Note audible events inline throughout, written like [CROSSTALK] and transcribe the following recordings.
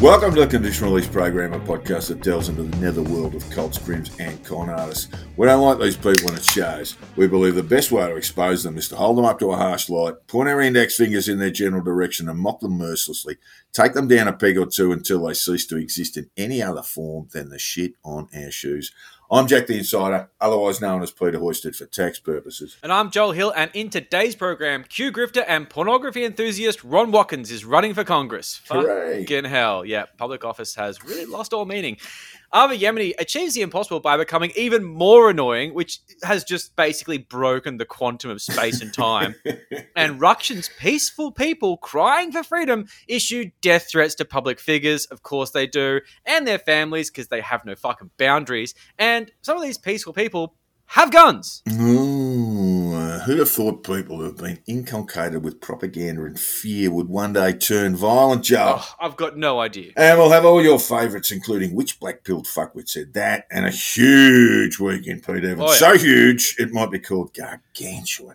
Welcome to the Conditional Release Program, a podcast that delves into the netherworld of cults, crims, and con artists. We don't like these people when it shows. We believe the best way to expose them is to hold them up to a harsh light, point our index fingers in their general direction, and mock them mercilessly. Take them down a peg or two until they cease to exist in any other form than the shit on our shoes. I'm Jack the Insider, otherwise known as Peter Hoysted for tax purposes. And I'm Joel Hill, and in today's program, Q grifter and pornography enthusiast Ron Watkins is running for Congress. Hooray. Fucking hell. Yeah, public office has really lost all meaning. Avi Yemini achieves the impossible by becoming even more annoying, which has just basically broken the quantum of space and time. [LAUGHS] and Rukshan's peaceful people crying for freedom issue death threats to public figures. Of course they do. And their families, because they have no fucking boundaries. And some of these peaceful people have guns. Ooh, who'd have thought people who have been inculcated with propaganda and fear would one day turn violent, Joe? Oh, I've got no idea. And we'll have all your favourites, including which black pilled fuckwit said that, and a huge weekend, Pete Evans. Oh, yeah. So huge, it might be called gargantuan.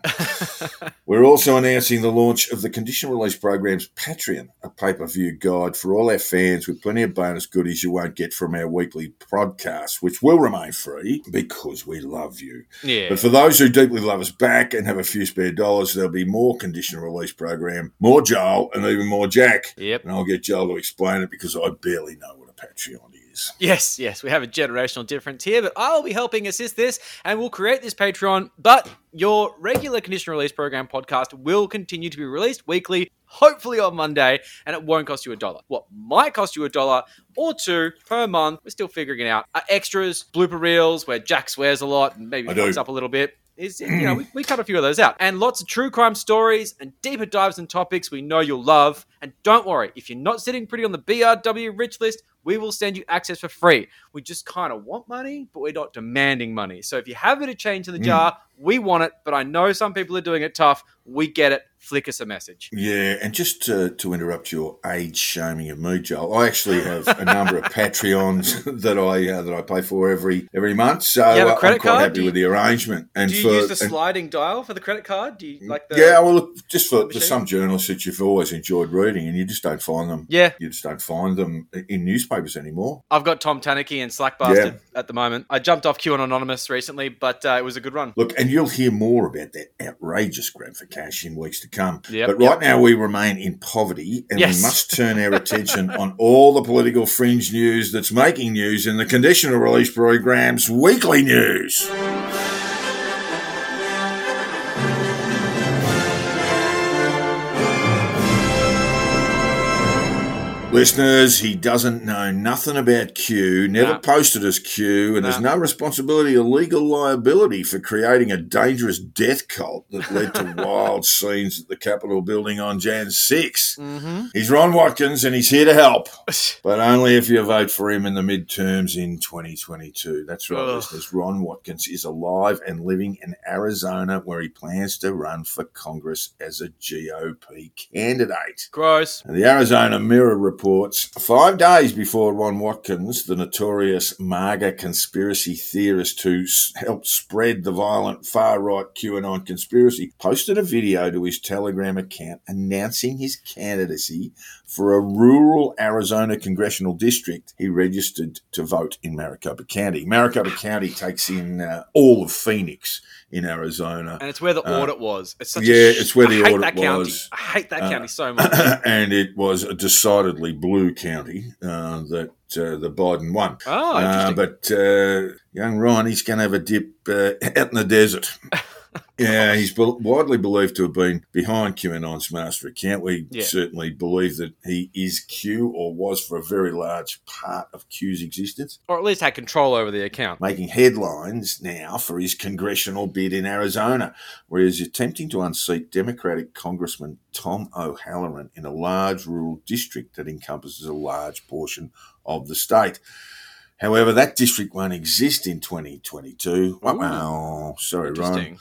[LAUGHS] We're also announcing the launch of the Conditional Release Program's Patreon, a pay per view guide for all our fans with plenty of bonus goodies you won't get from our weekly podcast, which will remain free because we love you. Yeah. But for those who deeply love us back and have a few spare dollars, there'll be more conditional release program, more Joel, and even more Jack. Yep. And I'll get Joel to explain it because I barely know what a Patreon is. Yes, yes, we have a generational difference here, but I'll be helping assist this and we'll create this Patreon. But your regular conditional release program podcast will continue to be released weekly, hopefully on Monday, and it won't cost you a dollar. What might cost you a dollar or two per month, we're still figuring it out. Are extras, blooper reels where Jack swears a lot and maybe fucks up a little bit. Is you know [CLEARS THROAT] we, we cut a few of those out, and lots of true crime stories and deeper dives and topics we know you'll love. And don't worry, if you're not sitting pretty on the BRW rich list, we will send you access for free. We just kind of want money, but we're not demanding money. So if you have a bit of change in the jar, we want it. But I know some people are doing it tough. We get it. Flick us a message. Yeah, and just to, to interrupt your age shaming of me, Joel, I actually have a number of [LAUGHS] Patreons that I uh, that I pay for every every month. So You have a credit I'm quite card? happy you- with the arrangement. And Do you for, use the and- sliding dial for the credit card? Do you like the? yeah, well, look, just for, for some journalists that you've always enjoyed reading, and you just don't find them. Yeah. you just don't find them in newspapers anymore. I've got Tom Tanuki and Slack Bastard at the moment. I jumped off QAnon Anonymous recently, but uh, it was a good run. Look, and you'll hear more about that outrageous grab for cash in weeks to come. Yep, but right yep. now we remain in poverty, and Yes. we must turn our [LAUGHS] attention on all the political fringe news that's making news in the conditional release program's weekly news. Listeners, he doesn't know nothing about Q, never Nah. posted as Q, and Nah. there's no responsibility or legal liability for creating a dangerous death cult that led to [LAUGHS] wild scenes at the Capitol building on Jan 6. Mm-hmm. He's Ron Watkins and he's here to help, [LAUGHS] but only if you vote for him in the midterms in 2022. That's right, Ugh. listeners. Ron Watkins is alive and living in Arizona where he plans to run for Congress as a GOP candidate. Gross. And the Arizona Mirror reports five days before Ron Watkins, the notorious MAGA conspiracy theorist who helped spread the violent far right QAnon conspiracy, posted a video to his Telegram account announcing his candidacy for a rural Arizona congressional district he registered to vote in Maricopa County. Maricopa County takes in uh, all of Phoenix in Arizona. And it's where the Uh, audit was. It's such yeah, a sh- it's where the I hate audit that county. was. I hate that Uh, county so [CLEARS THROAT] much. and it was a decidedly blue county uh, that uh, the Biden won. Oh, Uh, but uh, young Ryan, he's going to have a dip uh, [LAUGHS] out in the desert. [LAUGHS] yeah, he's be- widely believed to have been behind QAnon's master account. We Yeah. certainly believe that he is Q or was for a very large part of Q's existence or at least had control over the account. making headlines now for his congressional bid in Arizona, where he's attempting to unseat Democratic Congressman Tom O'Halleran in a large rural district that encompasses a large portion of the state. However, that district won't exist in 2022. Wow, sorry, Ron.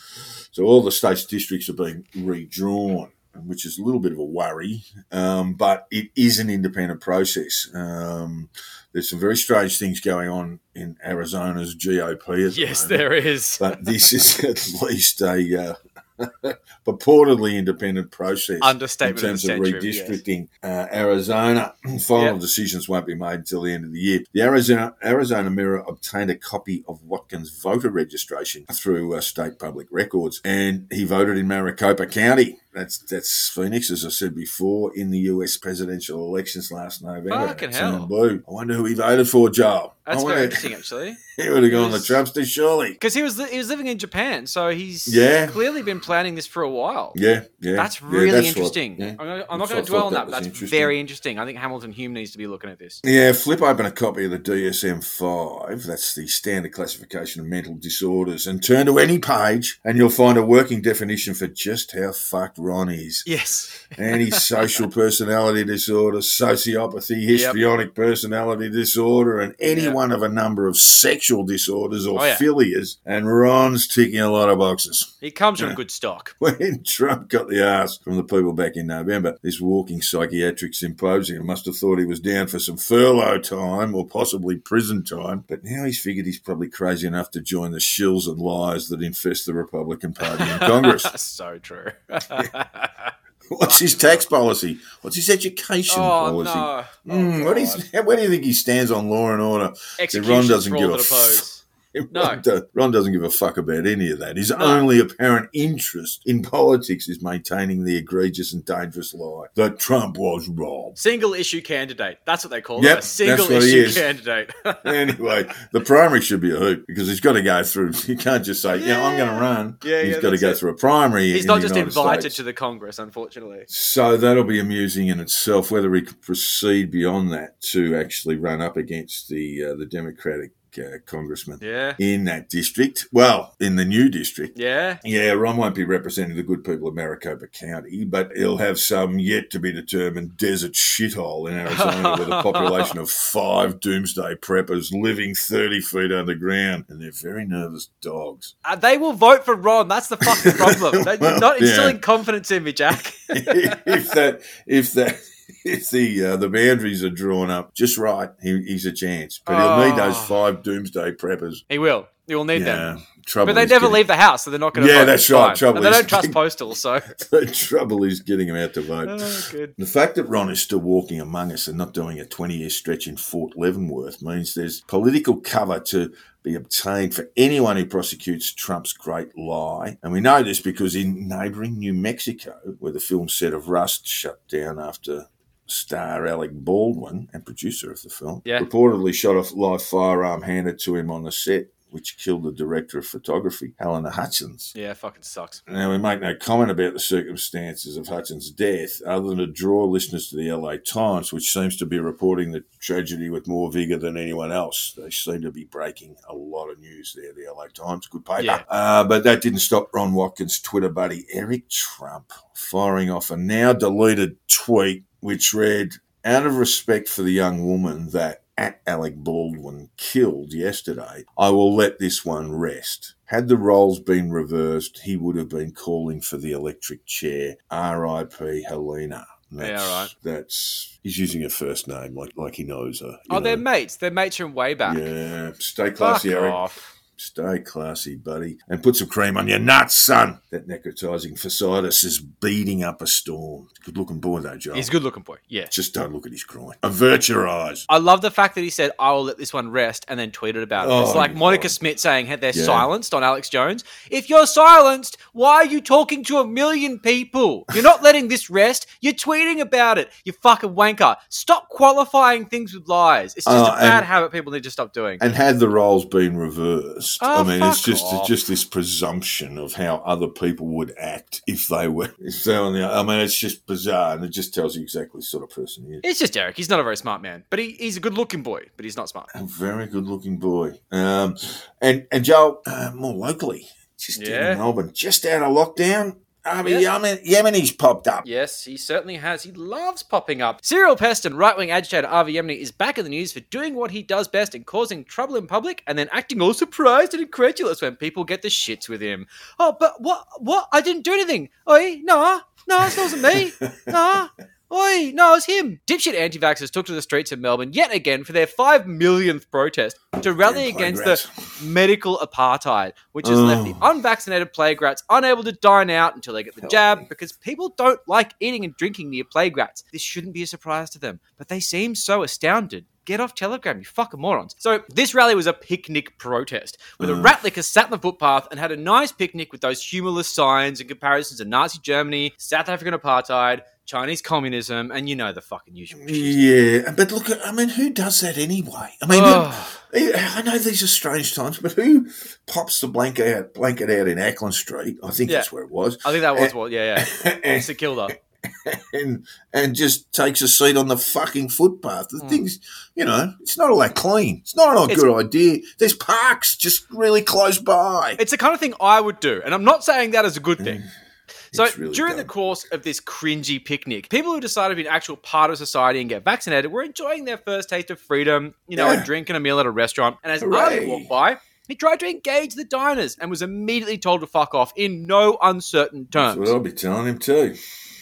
So all the state's districts are being redrawn, which is a little bit of a worry, um, but it is an independent process. Um, there's some very strange things going on in Arizona's GOP. The Yes, there is. But this is [LAUGHS] at least a uh, [LAUGHS] purportedly independent process Understatement in terms of of, century, yes. redistricting uh, Arizona. [CLEARS THROAT] Final Yep. decisions won't be made until the end of the year. The Arizona Arizona Mirror obtained a copy of Watkins' voter registration through uh, state public records, and he voted in Maricopa County. That's that's Phoenix, as I said before, in the U.S. presidential elections last November. Fucking hell. blue. I wonder who he voted for, Joel. That's I very [LAUGHS] interesting, actually. He would have gone was- the Trumpster, surely. Because he was he was living in Japan, so he's Yeah. clearly been planning this for a while. Yeah, yeah. That's yeah, really that's what- interesting. yeah. I'm, I'm not going to dwell on that that. but That's interesting. very interesting. I think Hamilton Hume needs to be looking at this. Yeah, flip open a copy of the DSM 5, that's the standard classification of mental disorders, and turn to any page, and you'll find a working definition for just how fucked Ron is. Yes. Antisocial personality disorder, sociopathy, histrionic personality disorder, and any Yeah. One of a number of sexual disorders or Oh, yeah. philias, and Ron's ticking a lot of boxes. He comes from Yeah. good stock. [LAUGHS] When Trump got the ass from the people back in November, this walking psychiatric symposium must have thought he was down for some furlough time or possibly prison time. But now he's figured he's probably crazy enough to join the shills and lies that infest the Republican Party in [LAUGHS] Congress. so true. [LAUGHS] [LAUGHS] What's his tax policy? What's his education oh, policy? no. Oh, hmm, what is, [LAUGHS] where do you think he stands on law and order? Executions doesn't for give a that oppose. [LAUGHS] No. Ron, do- Ron doesn't give a fuck about any of that. His No. only apparent interest in politics is maintaining the egregious and dangerous lie that Trump was robbed. Single issue candidate. That's what they call Yep, it. A that's single issue is. candidate. [LAUGHS] anyway, the primary should be a hoop because he's got to go through. [LAUGHS] You can't just say, "Yeah, I'm going to run." Yeah, he's yeah, got to go it. through a primary. He's not just United invited States. to the Congress, unfortunately. So that'll be amusing in itself whether he can proceed beyond that to actually run up against the uh, the Democratic uh, congressman Yeah. in that district. Well, in the new district. Yeah. Yeah, Ron won't be representing the good people of Maricopa County, but he'll have some yet to be determined desert shithole in Arizona with a population of [LAUGHS] five doomsday preppers living 30 feet underground, and they're very nervous dogs. Uh, they will vote for Ron. That's the fucking problem. [LAUGHS] They're Well, not yeah. instilling confidence in me, Jack. [LAUGHS] if that, if that, [LAUGHS] if the uh, the boundaries are drawn up just right, he, he's a chance. But he'll need those Oh. five doomsday preppers. he will. He will need them. Trouble. But they never getting- leave the house, so they're not going to Yeah, that's right. Trouble And they is- don't trust postal, so. [LAUGHS] The trouble is getting him out to vote. oh, good. The fact that Ron is still walking among us and not doing a 20 year stretch in Fort Leavenworth means there's political cover to be obtained for anyone who prosecutes Trump's great lie. And we know this because in neighbouring New Mexico, where the film set of Rust shut down after star Alec Baldwin and producer of the film Yeah. reportedly shot a live firearm handed to him on the set. Which killed the director of photography, Halyna Hutchins. Yeah, fucking sucks. Now, we make no comment about the circumstances of Hutchins' death, other than to draw listeners to the LA Times, which seems to be reporting the tragedy with more vigour than anyone else. They seem to be breaking a lot of news there, the LA Times. Good paper. Yeah. Uh, but that didn't stop Ron Watkins' Twitter buddy, Eric Trump, firing off a now deleted tweet which read, Out of respect for the young woman that at Alec Baldwin killed yesterday, I will let this one rest. Had the roles been reversed, he would have been calling for the electric chair. R.I.P. Halyna. That's, Yeah, right. That's he's using her first name like like he knows her. Oh, they're mates. They're mates from way back. Yeah, stay Fuck classy, Eric. off. Stay classy, buddy. And put some cream on your nuts, son. That necrotizing fasciitis is beating up a storm. Good looking boy, though, Joe. He's a good looking boy. Yeah. Just don't look at his groin. Avert your eyes. I love the fact that he said, I will let this one rest, and then tweeted about it. Oh, it's like Monica God. Smith saying hey, they're Yeah. silenced on Alex Jones. If you're silenced, why are you talking to a million people? You're not letting this rest. You're tweeting about it. You fucking wanker. Stop qualifying things with lies. It's just Oh, a bad and- habit people need to stop doing. And had the roles been reversed, Oh, I mean, it's just off. just this presumption of how other people would act if they were. If they were on the, I mean, it's just bizarre, and it just tells you exactly the sort of person he is. It's just Eric. He's not a very smart man, but he, he's a good looking boy, but he's not smart. A very good-looking boy. Um, and and Joe, uh, more locally, just Yeah. in Melbourne, just out of lockdown. I mean, Yeah. Yemen, Yemini's popped up. Yes, he certainly has. He loves popping up. Serial pest and right wing agitator Avi Yemini is back in the news for doing what he does best and causing trouble in public and then acting all surprised and incredulous when people get the shits with him. Oh, but what? What? I didn't do anything. Oi, no, no, it wasn't me. [LAUGHS] No. Oi, no, it's him. Dipshit anti vaxxers took to the streets of Melbourne yet again for their five millionth protest to rally against plague the medical apartheid, which has left the Oh. unvaccinated plague rats unable to dine out until they get the jab because people don't like eating and drinking near plague rats. This shouldn't be a surprise to them, but they seem so astounded. Get off Telegram, you fucking morons. So, this rally was a picnic protest where the mm. rat licker sat on the footpath and had a nice picnic with those humorless signs and comparisons to Nazi Germany, South African apartheid, Chinese communism, and you know the fucking usual shit. Yeah, but look, I mean, who does that anyway? I mean, Ugh. I know these are strange times, but who pops the blanket out, blanket out in Acland Street? I think Yeah. that's where it was, I think that was what, yeah, yeah. [LAUGHS] and, St Kilda. [LAUGHS] and and just takes a seat on the fucking footpath. The Mm. thing's, you know, it's not all that clean. It's not a It's- good idea. There's parks just really close by. It's the kind of thing I would do, and I'm not saying that as a good thing. So really during the course of this cringy picnic, people who decide to be an actual part of society and get vaccinated were enjoying their first taste of freedom, you know, Yeah. a drink and a meal at a restaurant. And as Hooray. Arlie walked by, he tried to engage the diners and was immediately told to fuck off in no uncertain That's terms. what I'll be telling him too.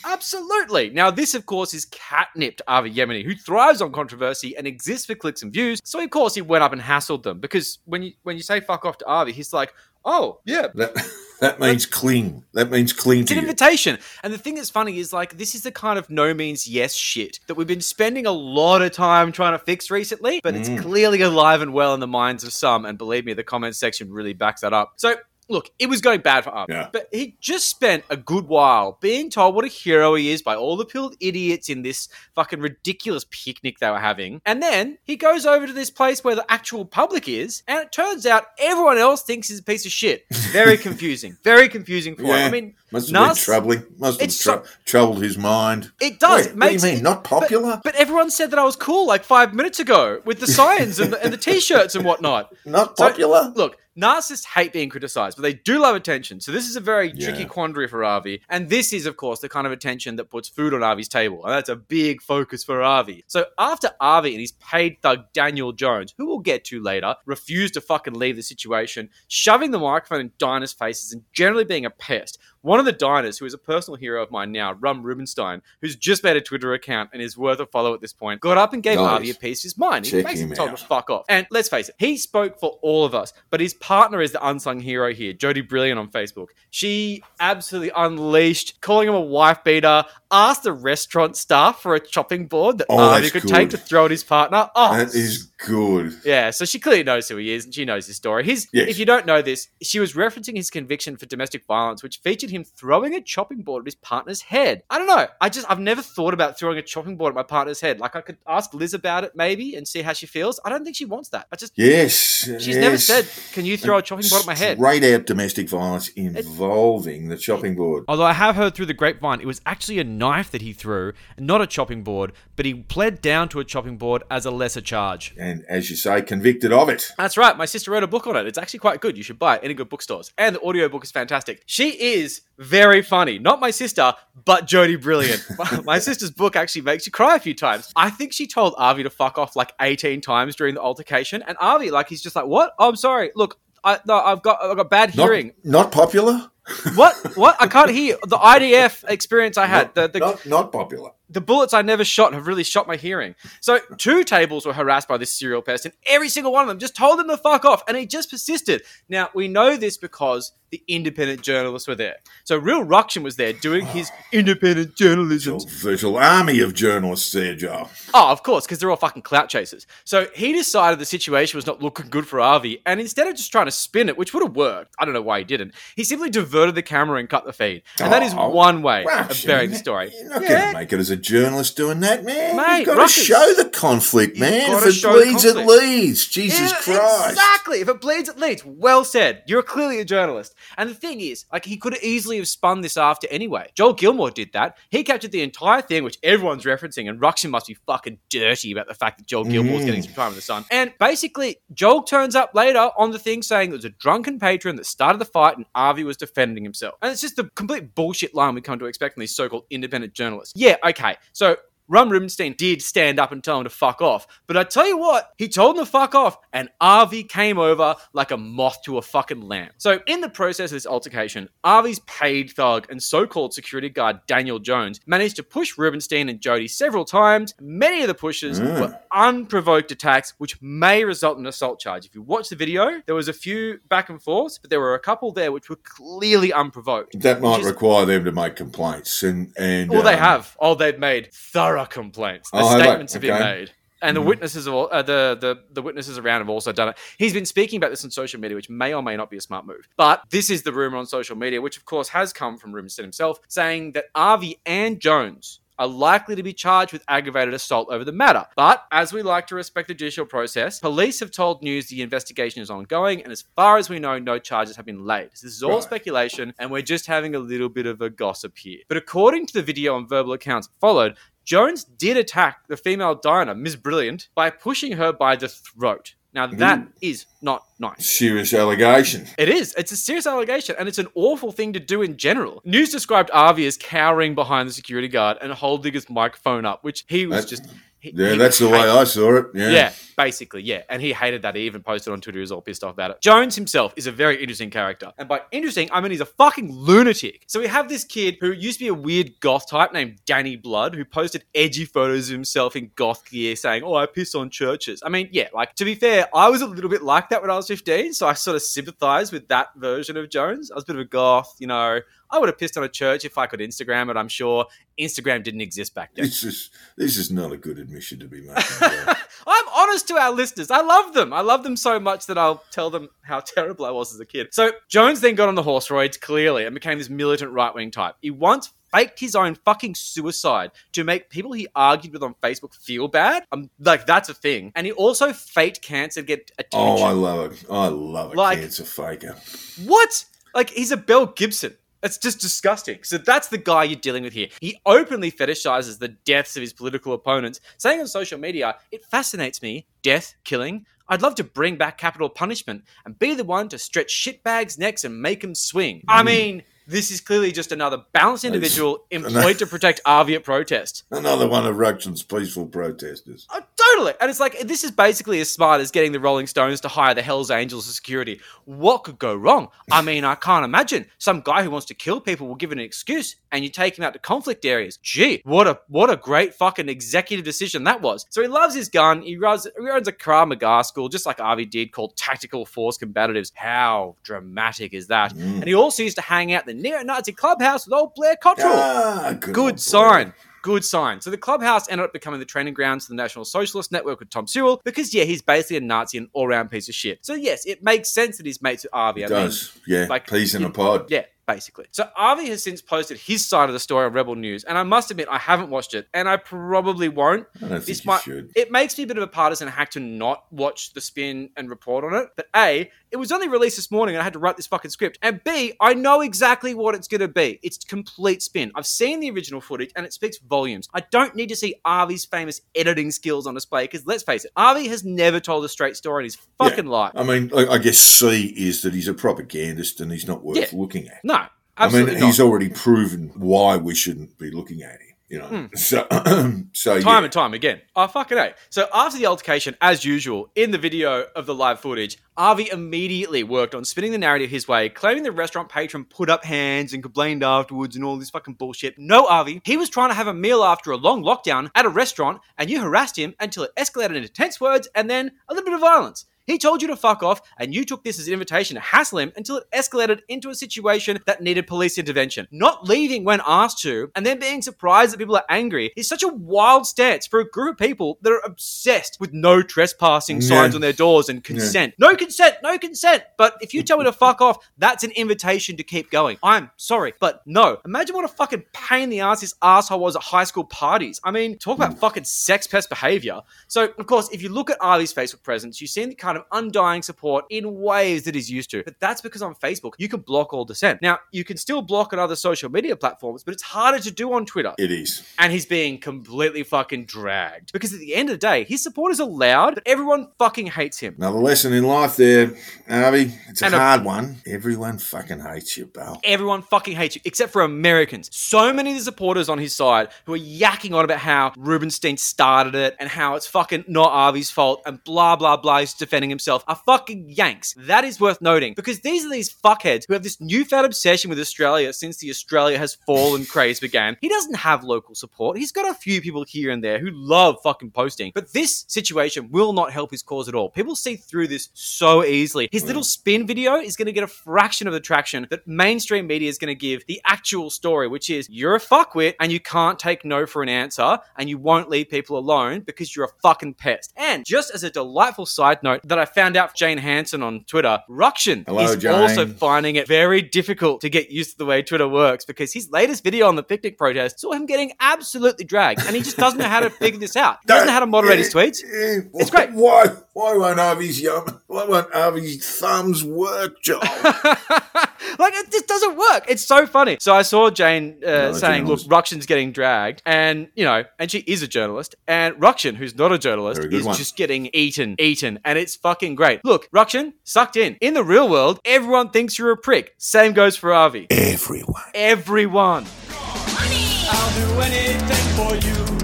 Absolutely. Now, this, of course, is catnip to Avi Yemini, who thrives on controversy and exists for clicks and views. So, of course, he went up and hassled them because when you when you say fuck off to Avi, he's like, oh, yeah, That [LAUGHS] that means clean. That means clean It's to an you. invitation. And the thing that's funny is like this is the kind of no means yes shit that we've been spending a lot of time trying to fix recently, but it's Mm. clearly alive and well in the minds of some. And believe me, the comment section really backs that up. So look, it was going bad for Arby, Yeah. but he just spent a good while being told what a hero he is by all the pilled idiots in this fucking ridiculous picnic they were having. And then he goes over to this place where the actual public is, and it turns out everyone else thinks he's a piece of shit. [LAUGHS] Very confusing. Very confusing for him. Yeah. I mean, Must have Nas- been troubling. Must have troubled his mind. It does. Wait, it what do you mean? Not popular? But, but everyone said that I was cool like five minutes ago with the signs and the, and the [LAUGHS] t-shirts and whatnot. Not So, popular? Look, narcissists hate being criticized, but they do love attention. So this is a very Yeah. tricky quandary for Avi. And this is, of course, the kind of attention that puts food on Avi's table. And that's a big focus for Avi. So after Avi and his paid thug Daniel Jones, who we'll get to later, refused to fucking leave the situation, shoving the microphone in diners' faces and generally being a pest, one of the diners, who is a personal hero of mine now, Ron Rubenstein, who's just made a Twitter account and is worth a follow at this point, got up and gave Nice. Avi a piece of his mind. He Check basically told him to fuck off. And let's face it, he spoke for all of us, but his partner is the unsung hero here, Jodie Brilliant on Facebook. She absolutely unleashed, calling him a wife beater, asked the restaurant staff for a chopping board that Oh, that's could good. take to throw at his partner. Oh, That is good. yeah, so she clearly knows who he is and she knows his story. His, Yes. If you don't know this, she was referencing his conviction for domestic violence, which featured him throwing a chopping board at his partner's head. I don't know. I just, I've never thought about throwing a chopping board at my partner's head. Like, I could ask Liz about it maybe and see how she feels. I don't think she wants that. I just, Yes. she's never said, can you throw a chopping board at my head? Straight out domestic violence involving the chopping board. Although I have heard through the grapevine, it was actually a knife that he threw, not a chopping board, but he pled down to a chopping board as a lesser charge. And as you say, convicted of it. That's right. My sister wrote a book on it. It's actually quite good. You should buy it. Any good bookstores. And the audiobook is fantastic. She is very funny. Not my sister, but Jodie Brilliant. [LAUGHS] my sister's book actually makes you cry a few times. I think she told Avi to fuck off like 18 times during the altercation. And Avi, like, he's just like, what? Oh, I'm sorry. Look, I, no, I've got I've got bad Not, hearing. not popular? what? What? I can't hear. The IDF experience I had. Not, The, the, not, not popular. The bullets I never shot have really shot my hearing. So two tables were harassed by this serial pest, and every single one of them just told him to fuck off, and he just persisted. Now we know this because the independent journalists were there. So Real Rukshan was there doing his independent journalism. Virtual army of journalists there, Joe. Oh, of course, because they're all fucking clout chasers. So he decided the situation was not looking good for Avi, and instead of just trying to spin it, which would have worked, I don't know why he didn't, he simply diverted the camera and cut the feed. And that is oh, one way of burying the story. You're not Yeah. going to make it as a journalist doing that, man. Mate, You've got to show the conflict, man. If it bleeds, it leads. Jesus Yeah, Christ. Exactly. If it bleeds, it leads. Well said. You're clearly a journalist. And the thing is, like, he could have easily have spun this after anyway. Joel Gilmore did that. He captured the entire thing, which everyone's referencing, and Rukshan must be fucking dirty about the fact that Joel Gilmore's Mm. getting some time in the sun. And basically, Joel turns up later on the thing saying it was a drunken patron that started the fight and Avi was defending himself. And it's just the complete bullshit line we come to expect from these so-called independent journalists. Yeah, okay. So Ron Rubenstein did stand up and tell him to fuck off. But I tell you what, he told him to fuck off, and Avi came over like a moth to a fucking lamb. So, in the process of this altercation, Avi's paid thug and so called security guard Daniel Jones managed to push Rubenstein and Jody several times. Many of the pushes Mm. were unprovoked attacks, which may result in an assault charge. If you watch the video, there was a few back and forths, but there were a couple there which were clearly unprovoked. That might is- require them to make complaints, and and well, they um, have. Oh, they've made thorough complaints. The Oh, statements have been Okay. made. And the Mhm. witnesses all, uh, the, the the witnesses around have also done it. He's been speaking about this on social media, which may or may not be a smart move. But this is the rumor on social media, which of course has come from Rubenstein himself, saying that Arvey and Jones are likely to be charged with aggravated assault over the matter. But as we like to respect the judicial process, police have told news the investigation is ongoing, and as far as we know, no charges have been laid. So this is all Right. speculation, and we're just having a little bit of a gossip here. But according to the video and verbal accounts followed, Jones did attack the female diner, Ms. Brilliant, by pushing her by the throat. Now that is not nice. serious allegation. It is. It's a serious allegation, and it's an awful thing to do in general. News described Avi as cowering behind the security guard and holding his microphone up, which he was That- just. He- Yeah, he that's the way hated- I saw it. Yeah. yeah, basically, yeah. And he hated that. He even posted on Twitter. He was all pissed off about it. Jones himself is a very interesting character. And by interesting, I mean he's a fucking lunatic. So we have this kid who used to be a weird goth type named Danny Blood, who posted edgy photos of himself in goth gear saying, Oh, I piss on churches. I mean, yeah, like to be fair, I was a little bit like that when I was 15. So I sort of sympathized with that version of Jones. I was a bit of a goth, you know. I would have pissed on a church if I could Instagram it, I'm sure. Instagram didn't exist back then. This is this is not a good admission to be making. [LAUGHS] I'm honest to our listeners. I love them. I love them so much that I'll tell them how [LAUGHS] terrible I was as a kid. So Jones then got on the horse roids clearly and became this militant right wing type. He once faked his own fucking suicide to make people he argued with on Facebook feel bad. Um, like that's a thing. And he also faked cancer to get oh. I love it. I love a Like- cancer faker. What? Like he's a Belle Gibson. It's just disgusting. So that's the guy you're dealing with here. He openly fetishizes the deaths of his political opponents, saying on social media, "It fascinates me, death, killing. I'd love to bring back capital punishment and be the one to stretch shitbags' necks and make them swing." I mm. mean, this is clearly just another balanced individual [LAUGHS] employed to protect Arvi at protest. Another one of Rukshan's peaceful protesters. Totally. And it's like, this is basically as smart as getting the Rolling Stones to hire the Hells Angels as security. What could go wrong? I [LAUGHS] mean, I can't imagine. Some guy who wants to kill people will give an excuse and you take him out to conflict areas. Gee, what a what a great fucking executive decision that was. So he loves his gun. He runs, he runs a Krav Maga school, just like Arvi did, called Tactical Force Combatives. How dramatic is that? Mm. And he also used to hang out the neo-Nazi clubhouse with old Blair Cottrell. Ah, good, Good sign. boy. Good sign. So the clubhouse ended up becoming the training grounds for the National Socialist Network with Tom Sewell because, yeah, he's basically a Nazi and all round piece of shit. So, yes, it makes sense that he's mates with Arvi. It I mean, does. yeah. like, Peas in a pod. yeah, basically. So Arvi has since posted his side of the story on Rebel News, and I must admit I haven't watched it, and I probably won't. I This you might should. it makes me a bit of a partisan hack to not watch the spin and report on it. But A, it was only released this morning and I had to write this fucking script. And B, I know exactly what it's gonna be. It's complete spin. I've seen the original footage and it speaks volumes. I don't need to see Arvi's famous editing skills on display, because let's face it, Arvi has never told a straight story in his fucking life. I mean, I I guess C is that he's a propagandist and he's not worth Yeah. looking at. No, I mean, not. he's already proven why we shouldn't be looking at him. You know, Hmm. so [CLEARS THROAT] so time yeah. and time again. Oh, fucking A. So after the altercation, as usual, in the video of the live footage, Arvi immediately worked on spinning the narrative his way, claiming the restaurant patron put up hands and complained afterwards and all this fucking bullshit. No, Arvi. He was trying to have a meal after a long lockdown at a restaurant, and you harassed him until it escalated into tense words and then a little bit of violence. He told you to fuck off, and you took this as an invitation to hassle him until it escalated into a situation that needed police intervention. Not leaving when asked to, and then being surprised that people are angry is such a wild stance for a group of people that are obsessed with no trespassing Yeah. signs on their doors and consent. No consent, no consent. But if you tell me to fuck off, that's an invitation to keep going. I'm sorry, but no. Imagine what a fucking pain in the ass this asshole was at high school parties. I mean, talk about mm. fucking sex pest behavior. So, of course, if you look at Arlie's Facebook presence, you see the kind of of undying support in ways that he's used to. But that's because on Facebook, you can block all dissent. Now, you can still block on other social media platforms, but it's harder to do on Twitter. It is. And he's being completely fucking dragged. Because at the end of the day, his supporters are loud, but everyone fucking hates him. Another lesson in life there, Harvey. It's a And a- hard one. Everyone fucking hates you, Bal. Everyone fucking hates you, except for Americans. So many of the supporters on his side who are yakking on about how Rubenstein started it and how it's fucking not Arvy's fault and blah blah blah. He's defending himself are fucking yanks. That is worth noting because these are these fuckheads who have this newfound obsession with Australia since the Australia has fallen craze began. He doesn't have local support. He's got a few people here and there who love fucking posting, but this situation will not help his cause at all. People see through this so easily. His little spin video is going to get a fraction of the traction that mainstream media is going to give the actual story, which is you're a fuckwit and you can't take no for an answer and you won't leave people alone because you're a fucking pest. And just as a delightful side note that I found out Jane Hansen on Twitter, Rukshan Hello, is Jane. also finding it very difficult to get used to the way Twitter works because his latest video on the picnic protest saw him getting absolutely dragged and he just doesn't know how to figure this out. He doesn't know how to moderate his tweets. Yeah, It's great. Why? Why won't Harvey's yum? Why won't Harvey's thumbs work, Joel? [LAUGHS] like it just doesn't work. It's so funny. So I saw Jane uh, Another saying, "Look. Rukshan's getting dragged," and you know, and she is a journalist, and Rukshan, who's not a journalist, is one. just getting eaten, eaten, and it's fucking great. Look, Rukshan, sucked in. In the real world, everyone thinks you're a prick. Same goes for Avi. Everyone. Everyone. I'll do anything for you.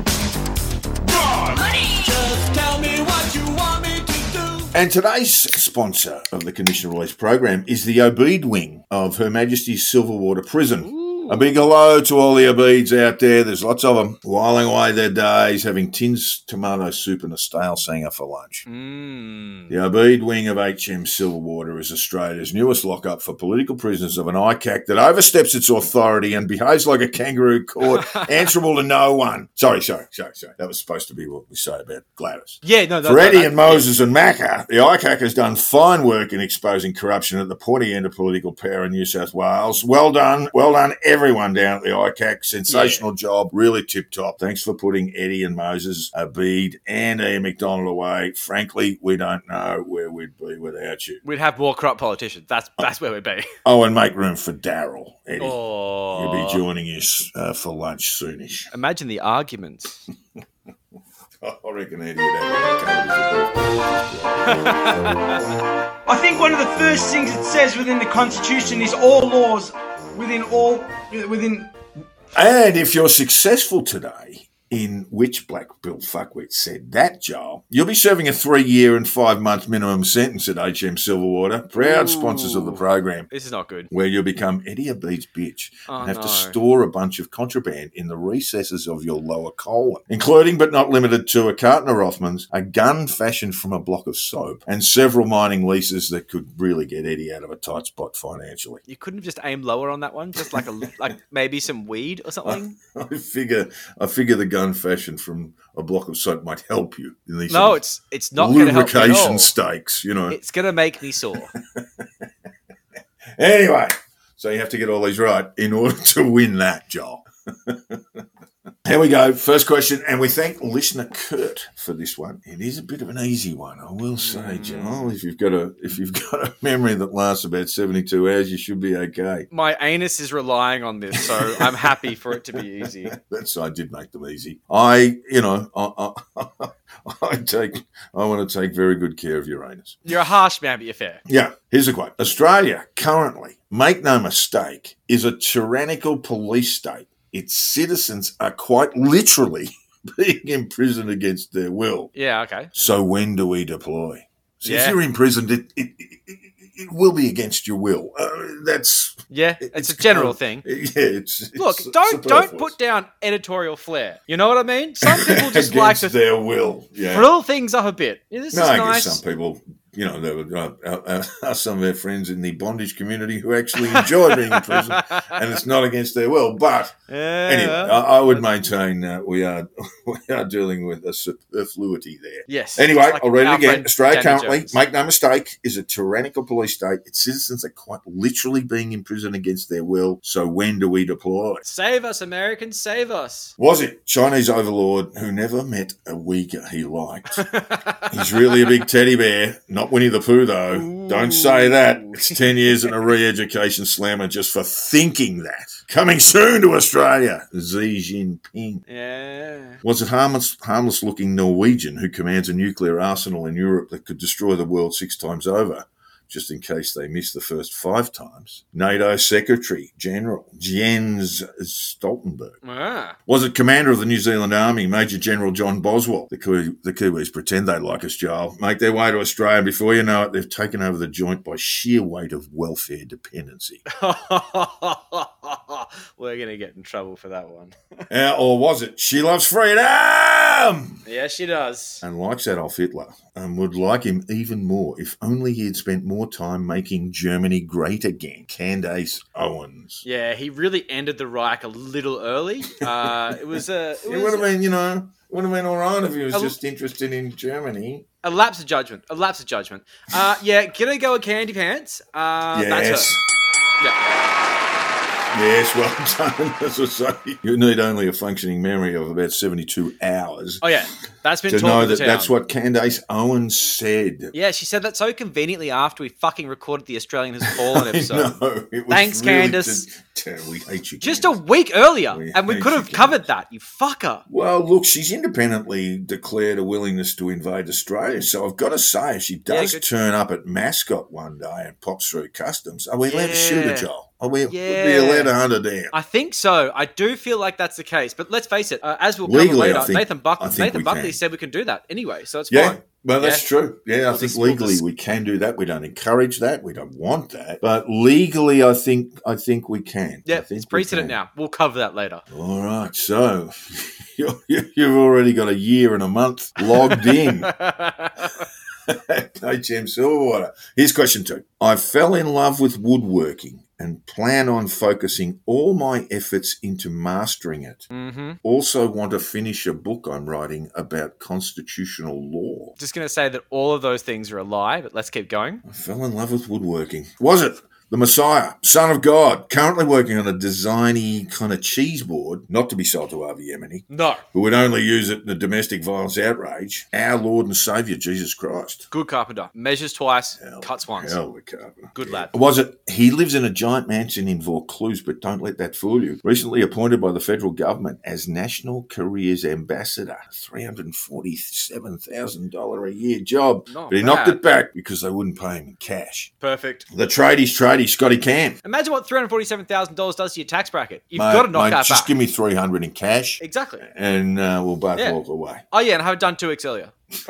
Just tell me what you want me to do. And today's sponsor of the conditional release program is the Obeid Wing of Her Majesty's Silverwater Prison. A big hello to all the Obeids out there. There's lots of them whiling away their days having tins tomato soup and a stale sanger for lunch. Mm. The Obeid Wing of HM Silverwater is Australia's newest lockup for political prisoners of an ICAC that oversteps its authority and behaves like a kangaroo court, [LAUGHS] answerable to no one. Sorry, sorry, sorry, sorry. That was supposed to be what we say about Gladys. Yeah, no, no. For no, and Moses and Macca, the ICAC has done fine work in exposing corruption at the pointy end of political power in New South Wales. Well done. Well done, everyone down at the ICAC. Sensational job. Really tip top. Thanks for putting Eddie and Moses, Obeid, and Ian Macdonald away. Frankly, we don't know where we'd be without you. We'd have more corrupt politicians. That's that's where we'd be. [LAUGHS] Oh, and make room for Daryl, Eddie. Oh, He'll be joining us uh, for lunch soonish. Imagine the arguments. [LAUGHS] I reckon Eddie would have a [LAUGHS] I think one of the first things it says within the Constitution is all laws within all within And if you're successful today, in which black pilled Fuckwit said that, Joel, you'll be serving a three year and five month minimum sentence at HM Silverwater, proud sponsors of the program. This is not good. Where you'll become Eddie Obeid's bitch Oh, and have no. to store a bunch of contraband in the recesses of your lower colon, including but not limited to a carton of Rothmans, a gun fashioned from a block of soap, and several mining leases that could really get Eddie out of a tight spot financially. You couldn't have just aimed lower on that one, just like a like maybe some weed or something. [LAUGHS] I figure, I figure the gun fashion from a block of soap might help you in these No, it's it's not lubrication stakes. You know. It's going to make me sore. [LAUGHS] Anyway, so you have to get all these right in order to win that, Joel. [LAUGHS] Here we go. First question, and we thank listener Kurt for this one. It is a bit of an easy one, I will say, mm. Joel. If you've got a if you've [LAUGHS] got a memory that lasts about seventy two hours, you should be okay. My anus is relying on this, so [LAUGHS] I'm happy for it to be easy. That's I did make them easy. I, you know, I, I, [LAUGHS] I take I want to take very good care of your anus. You're a harsh man, but you're fair. Yeah, here's a quote. Australia currently, make no mistake, is a tyrannical police state. Its citizens are quite literally [LAUGHS] being imprisoned against their will. Yeah, okay. So when do we deploy? So if you're imprisoned, it, it, it, it, will be against your will. Uh, that's Yeah, it's a general thing. [LAUGHS] Yeah, it's, Look, don't don't put down editorial flair. You know what I mean? Some people [LAUGHS] just like against to their will. Yeah. frill things up a bit. Yeah, this No, is I nice. guess some people, you know, there were, uh, uh, [LAUGHS] uh, some of their friends in the bondage community who actually enjoy being in prison, and it's not against their will. But Yeah. anyway, I, I would maintain uh, we are [LAUGHS] we are dealing with a superfluity there. yes. Anyway, like I'll read it again. Australia Danny currently, Jones. make no mistake, is a tyrannical police state. Its citizens are quite literally being imprisoned against their will. So when do we deploy? Save us, Americans, save us. Was it Chinese overlord who never met a Uyghur he liked? He's really a big teddy bear, not Not Winnie the Pooh, though. Don't say that. It's 10 years in a re education slammer just for thinking that. Coming soon to Australia, Xi Jinping. Yeah. Was it harmless, harmless looking Norwegian who commands a nuclear arsenal in Europe that could destroy the world six times over? Just in case they miss the first five times. NATO Secretary General Jens Stoltenberg. Ah. Was it Commander of the New Zealand Army, Major General John Boswell? The, Kiwi, the Kiwis pretend they like us, Joel. Make their way to Australia. Before you know it, they've taken over the joint by sheer weight of welfare dependency. [LAUGHS] [LAUGHS] We're going to get in trouble for that one. [LAUGHS] Uh, or was it She Loves Freedom? Yeah, she does. And likes Adolf Hitler and would like him even more if only he had spent more time making Germany great again. Candace Owens. Yeah, he really ended the Reich a little early. [LAUGHS] Uh, it was a it It would have been, you know, it would have been all right if he was A- just interested in Germany. a lapse of judgment. A lapse of judgment. Uh, yeah, gonna go with Candy Pants. Uh, That's yes. her. Yeah. Yes, well [LAUGHS] done. As I say, you need only a functioning memory of about 72 hours Oh yeah, that's been to know that that's what Candace Owens said. Yeah, she said that so conveniently after we fucking recorded the Australian Has Fallen [LAUGHS] episode. was Thanks, really Candace. t- t- we hate you. Just a week earlier, We and we could have covered Candace. that. You fucker. Well, look, she's independently declared a willingness to invade Australia. So I've got to say, if she does good. turn up at Mascot one day and pops through customs, are we allowed to shoot her, Joel? Are we, would we Yeah. allowed to hunt her down? I think so. I do feel like that's the case. But let's face it, uh, as we'll cover Legally, later, think- Nathan, Buck- Nathan Buckley can. said we can do that anyway, so it's Yeah, fine. well, that's Yeah. true. Yeah, I We'll think just- we'll legally just- we can do that. We don't encourage that. We don't want that. But legally, I think I think we can. Yeah, it's precedent can. now. We'll cover that later. All right, so [LAUGHS] you- you- you've already got a year and a month logged in. [LAUGHS] [LAUGHS] HM Silverwater. Here's question two. I fell in love with woodworking and plan on focusing all my efforts into mastering it. Mm-hmm. Also, want to finish a book I'm writing about constitutional law. Just going to say that all of those things are a lie, but let's keep going. I fell in love with woodworking. Was it the Messiah, Son of God, currently working on a designy kind of cheese board, not to be sold to Avi Yemini, No. who would only use it in a domestic violence outrage? Our Lord and Saviour, Jesus Christ. Good carpenter. Measures twice, Hell, cuts once. Hell of a carpenter. Good lad. Was it? He lives in a giant mansion in Vaucluse, but don't let that fool you. Recently appointed by the federal government as National Careers Ambassador, $347,000 a year job. Not but he knocked it back because they wouldn't pay him in cash. Perfect. The tradies, tradie, Scotty Cam. Imagine what $347,000 does to your tax bracket. You've Mate, got to knock mate, that just back. give me 300 in cash exactly. and uh, we'll both Yeah. walk away. Oh, yeah, and have it done two weeks earlier. [LAUGHS]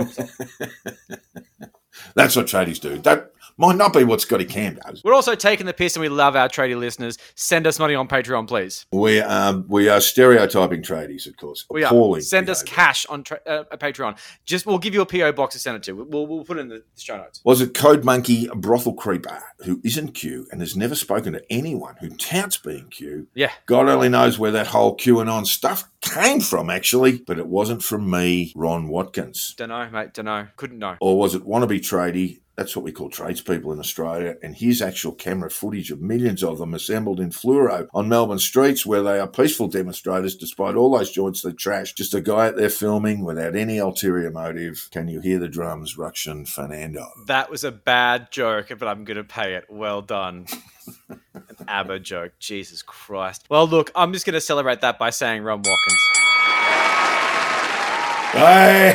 That's what tradies do. That might not be what Scotty Cam does. We're also taking the piss and we love our tradie listeners. Send us money on Patreon, please. We, um, we are stereotyping tradies, of course. We are. Send us cash on tra- uh, a Patreon. Just we'll give you a PO box to send it to. We'll, we'll put it in the show notes. Was it Code Monkey Brothel Creeper who isn't Q and has never spoken to anyone who touts being Q? Yeah. God only knows where that whole QAnon stuff came from, actually, but it wasn't from me, Ron Watkins. Don't know, mate. Don't know. Couldn't know. Or was it Wannabe Tradie? That's what we call tradespeople in Australia. And here's actual camera footage of millions of them assembled in fluoro on Melbourne streets where they are peaceful demonstrators despite all those joints they trash. Just a guy out there filming without any ulterior motive. Can you hear the drums, Rukshan Fernando? That was a bad joke, but I'm going to pay it. Well done. [LAUGHS] An ABBA joke. Jesus Christ. Well, look, I'm just going to celebrate that by saying Ron Watkins. Hey!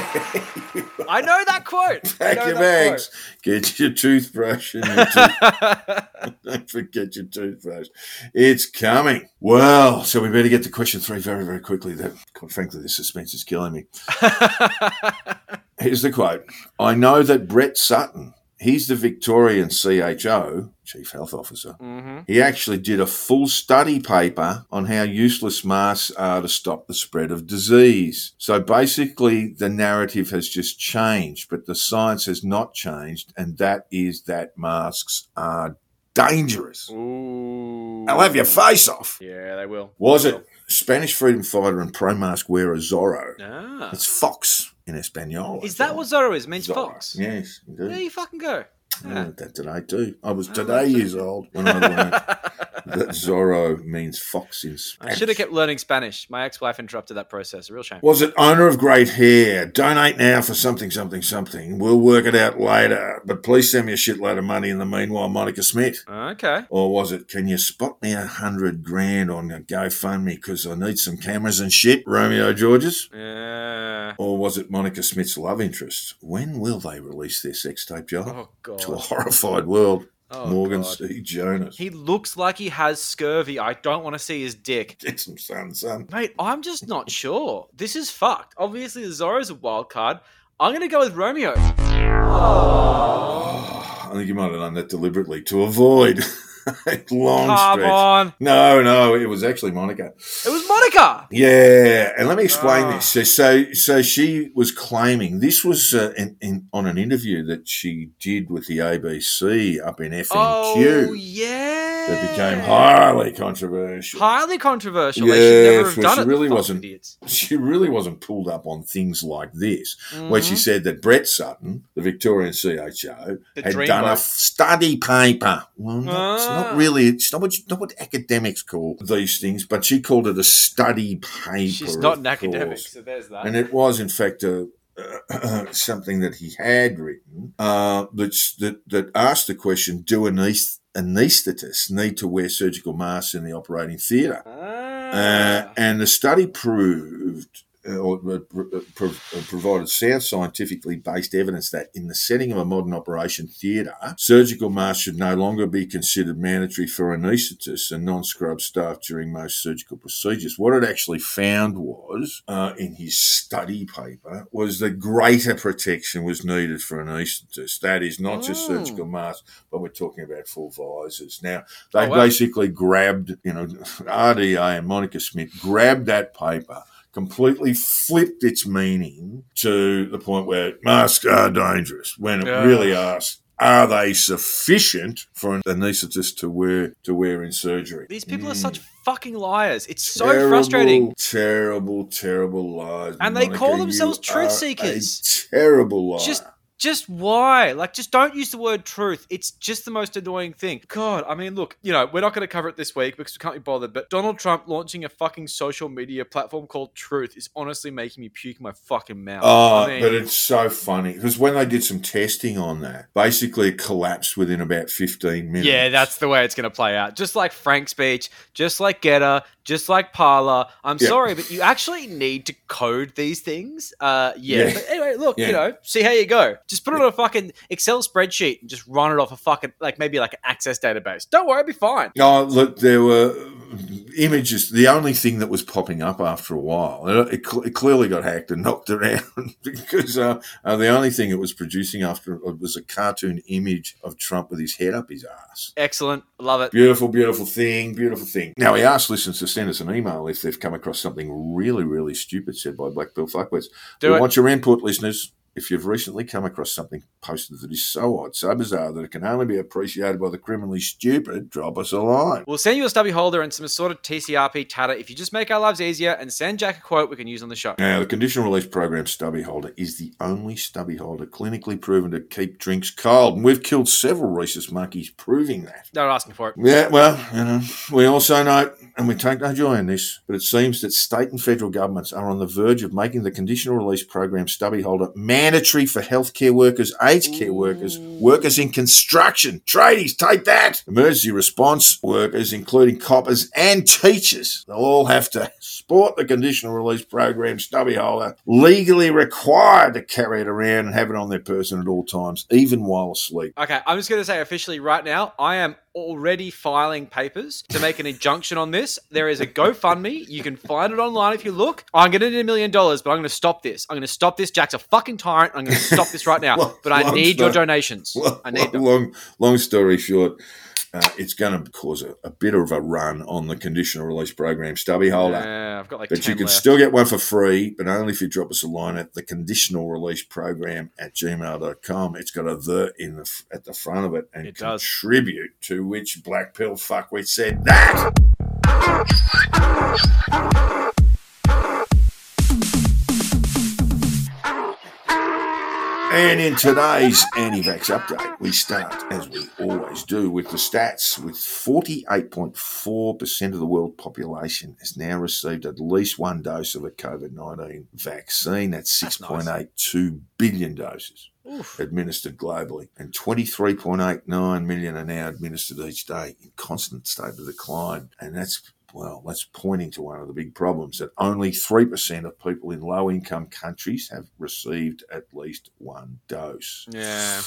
I know that quote. Pack your bags. Get your toothbrush and your tooth- [LAUGHS] don't forget your toothbrush. It's coming. Well, so we better get to question three very, very quickly. That, quite frankly, the suspense is killing me. [LAUGHS] Here's the quote. I know that Brett Sutton, he's the Victorian CHO, Chief Health Officer. hmm He actually did a full study paper on how useless masks are to stop the spread of disease. So basically, the narrative has just changed, but the science has not changed, and that is that masks are dangerous. Ooh. They'll have your face off. Yeah, they will. Was it Spanish freedom fighter and pro mask wearer Zorro? Ah. It's Fox in Espanol. Is that what Zorro is? It means Zorro. fox. Yes, There you fucking go. I Yeah. learned that today too. I was oh, today years old when I learned. [LAUGHS] that Zorro means fox in I should have kept learning Spanish. My ex-wife interrupted that process. A real shame. Was it owner of great hair? Donate now for something, something, something. We'll work it out later. But please send me a shitload of money in the meanwhile, Monica Smith. Okay. Or was it, can you spot me a hundred grand on a GoFundMe because I need some cameras and shit, Romeo Georges? Yeah. Or was it Monica Smith's love interest? When will they release their sex tape, John? Oh god. to a horrified world. Oh, Morgan God. C. Jonas. He looks like he has scurvy. I don't want to see his dick. Get some sun, son. Mate, I'm just not sure. This is fucked. Obviously, the Zorro's a wild card. I'm going to go with Romeo. [SIGHS] I think you might have done that deliberately to avoid [LAUGHS] [LAUGHS] long Come stretch. on. No, no, it was actually Monica. It was Monica. Yeah, and let me explain Ah. this. So, so, so she was claiming this was uh, in, in, on an interview that she did with the ABC up in FNQ Oh, yeah. that became highly controversial. Highly controversial. they should never she really wasn't- Idiots. She really wasn't pulled up on things like this. where she Mhm. said that Brett Sutton, the Victorian CHO, The had done a study paper. Well, not, Ah. really. It's not what, you, not what academics call these things, but she called it a study paper. She's not an academic, so there's that. and it was in fact a. Uh, [CLEARS THROAT] something that he had written uh, that that asked the question: Do anaesthetists need to wear surgical masks in the operating theatre? Ah. Uh, and the study proved, or uh, pro- uh, uh, provided sound scientifically based evidence that in the setting of a modern operation theatre, surgical masks should no longer be considered mandatory for anaesthetists and non scrub staff during most surgical procedures. What it actually found was, uh, in his study paper, was that greater protection was needed for anaesthetists. That is not just Mm. surgical masks, but we're talking about full visors. Now, they Oh, wow. basically grabbed, you know, [LAUGHS] RDA and Monica Smith grabbed that paper, completely flipped its meaning to the point where masks are dangerous when it Yeah. really asks, are they sufficient for an anaesthetist to wear to wear in surgery? These people are Mm. such fucking liars. It's so Terrible, frustrating. Terrible, terrible lies. And they call themselves truth seekers. terrible liar. Just just why? Like just don't use the word truth. It's just the most annoying thing. God, I mean, look, you know, we're not going to cover it this week because we can't be bothered, but Donald Trump launching a fucking social media platform called Truth is honestly making me puke my fucking mouth. Oh, I mean, but it's so funny because when they did some testing on that, basically it collapsed within about 15 minutes. Yeah, that's the way it's going to play out. Just like Frank's speech, just like GETTR, just like Parler. I'm Yeah. sorry, but you actually need to code these things. Uh, yeah. Yeah. But anyway, look, Yeah. you know, see how you go. Just put it on a fucking Excel spreadsheet and just run it off a fucking like maybe like an Access database. Don't worry, it'll be fine. No, look, there were images. The only thing that was popping up after a while, it, it, cl- it clearly got hacked and [LAUGHS] knocked around [LAUGHS] because uh, uh, the only thing it was producing after it was a cartoon image of Trump with his head up his ass. Excellent, love it. Beautiful, beautiful thing, beautiful thing. Now, we asked listeners to send us an email if they've come across something really, really stupid said by Black Pill Fuckwits. Do we it. want your input, listeners. If you've recently come across something posted that is so odd, so bizarre that it can only be appreciated by the criminally stupid, drop us a line. We'll send you a stubby holder and some assorted TCRP tatter if you just make our lives easier and send Jack a quote we can use on the show. Now, the conditional release program stubby holder is the only stubby holder clinically proven to keep drinks cold, and we've killed several rhesus monkeys proving that. They're asking for it. Yeah, well, you know, we also know, and we take no joy in this, but it seems that state and federal governments are on the verge of making the conditional release program stubby holder mandatory for healthcare workers, aged care workers, workers in construction, tradies, take that! Emergency response workers, including coppers and teachers, they'll all have to sport the conditional release program stubby holder, legally required to carry it around and have it on their person at all times, even while asleep. Okay, I'm just going to say officially right now, I am already filing papers to make an injunction on this. There is a GoFundMe. You can find it online if you look. I'm going to need a million dollars, but I'm going to stop this. I'm going to stop this. Jack's a fucking tyrant. I'm going to stop this right now. [LAUGHS] Long- But I need your donations. Long, I need them. long, long story short, uh, it's going to cause a, a bit of a run on the conditional release program stubby holder. Yeah, I've got like But 10 you can left. still get one for free, but only if you drop us a line at the conditional release program at gmail.com. It's got a the in the at the front of it and It does. contribute to which black pill fuckwit said that. And in today's anti-vax update, we start, as we always do, with the stats. With 48.4% of the world population has now received at least one dose of a COVID-19 vaccine. That's That's nice. 6.82 billion doses Oof. administered globally, and 23.89 million are now administered each day in constant state of decline. And that's well, that's pointing to one of the big problems that only 3% of people in low income countries have received at least one dose. Yeah.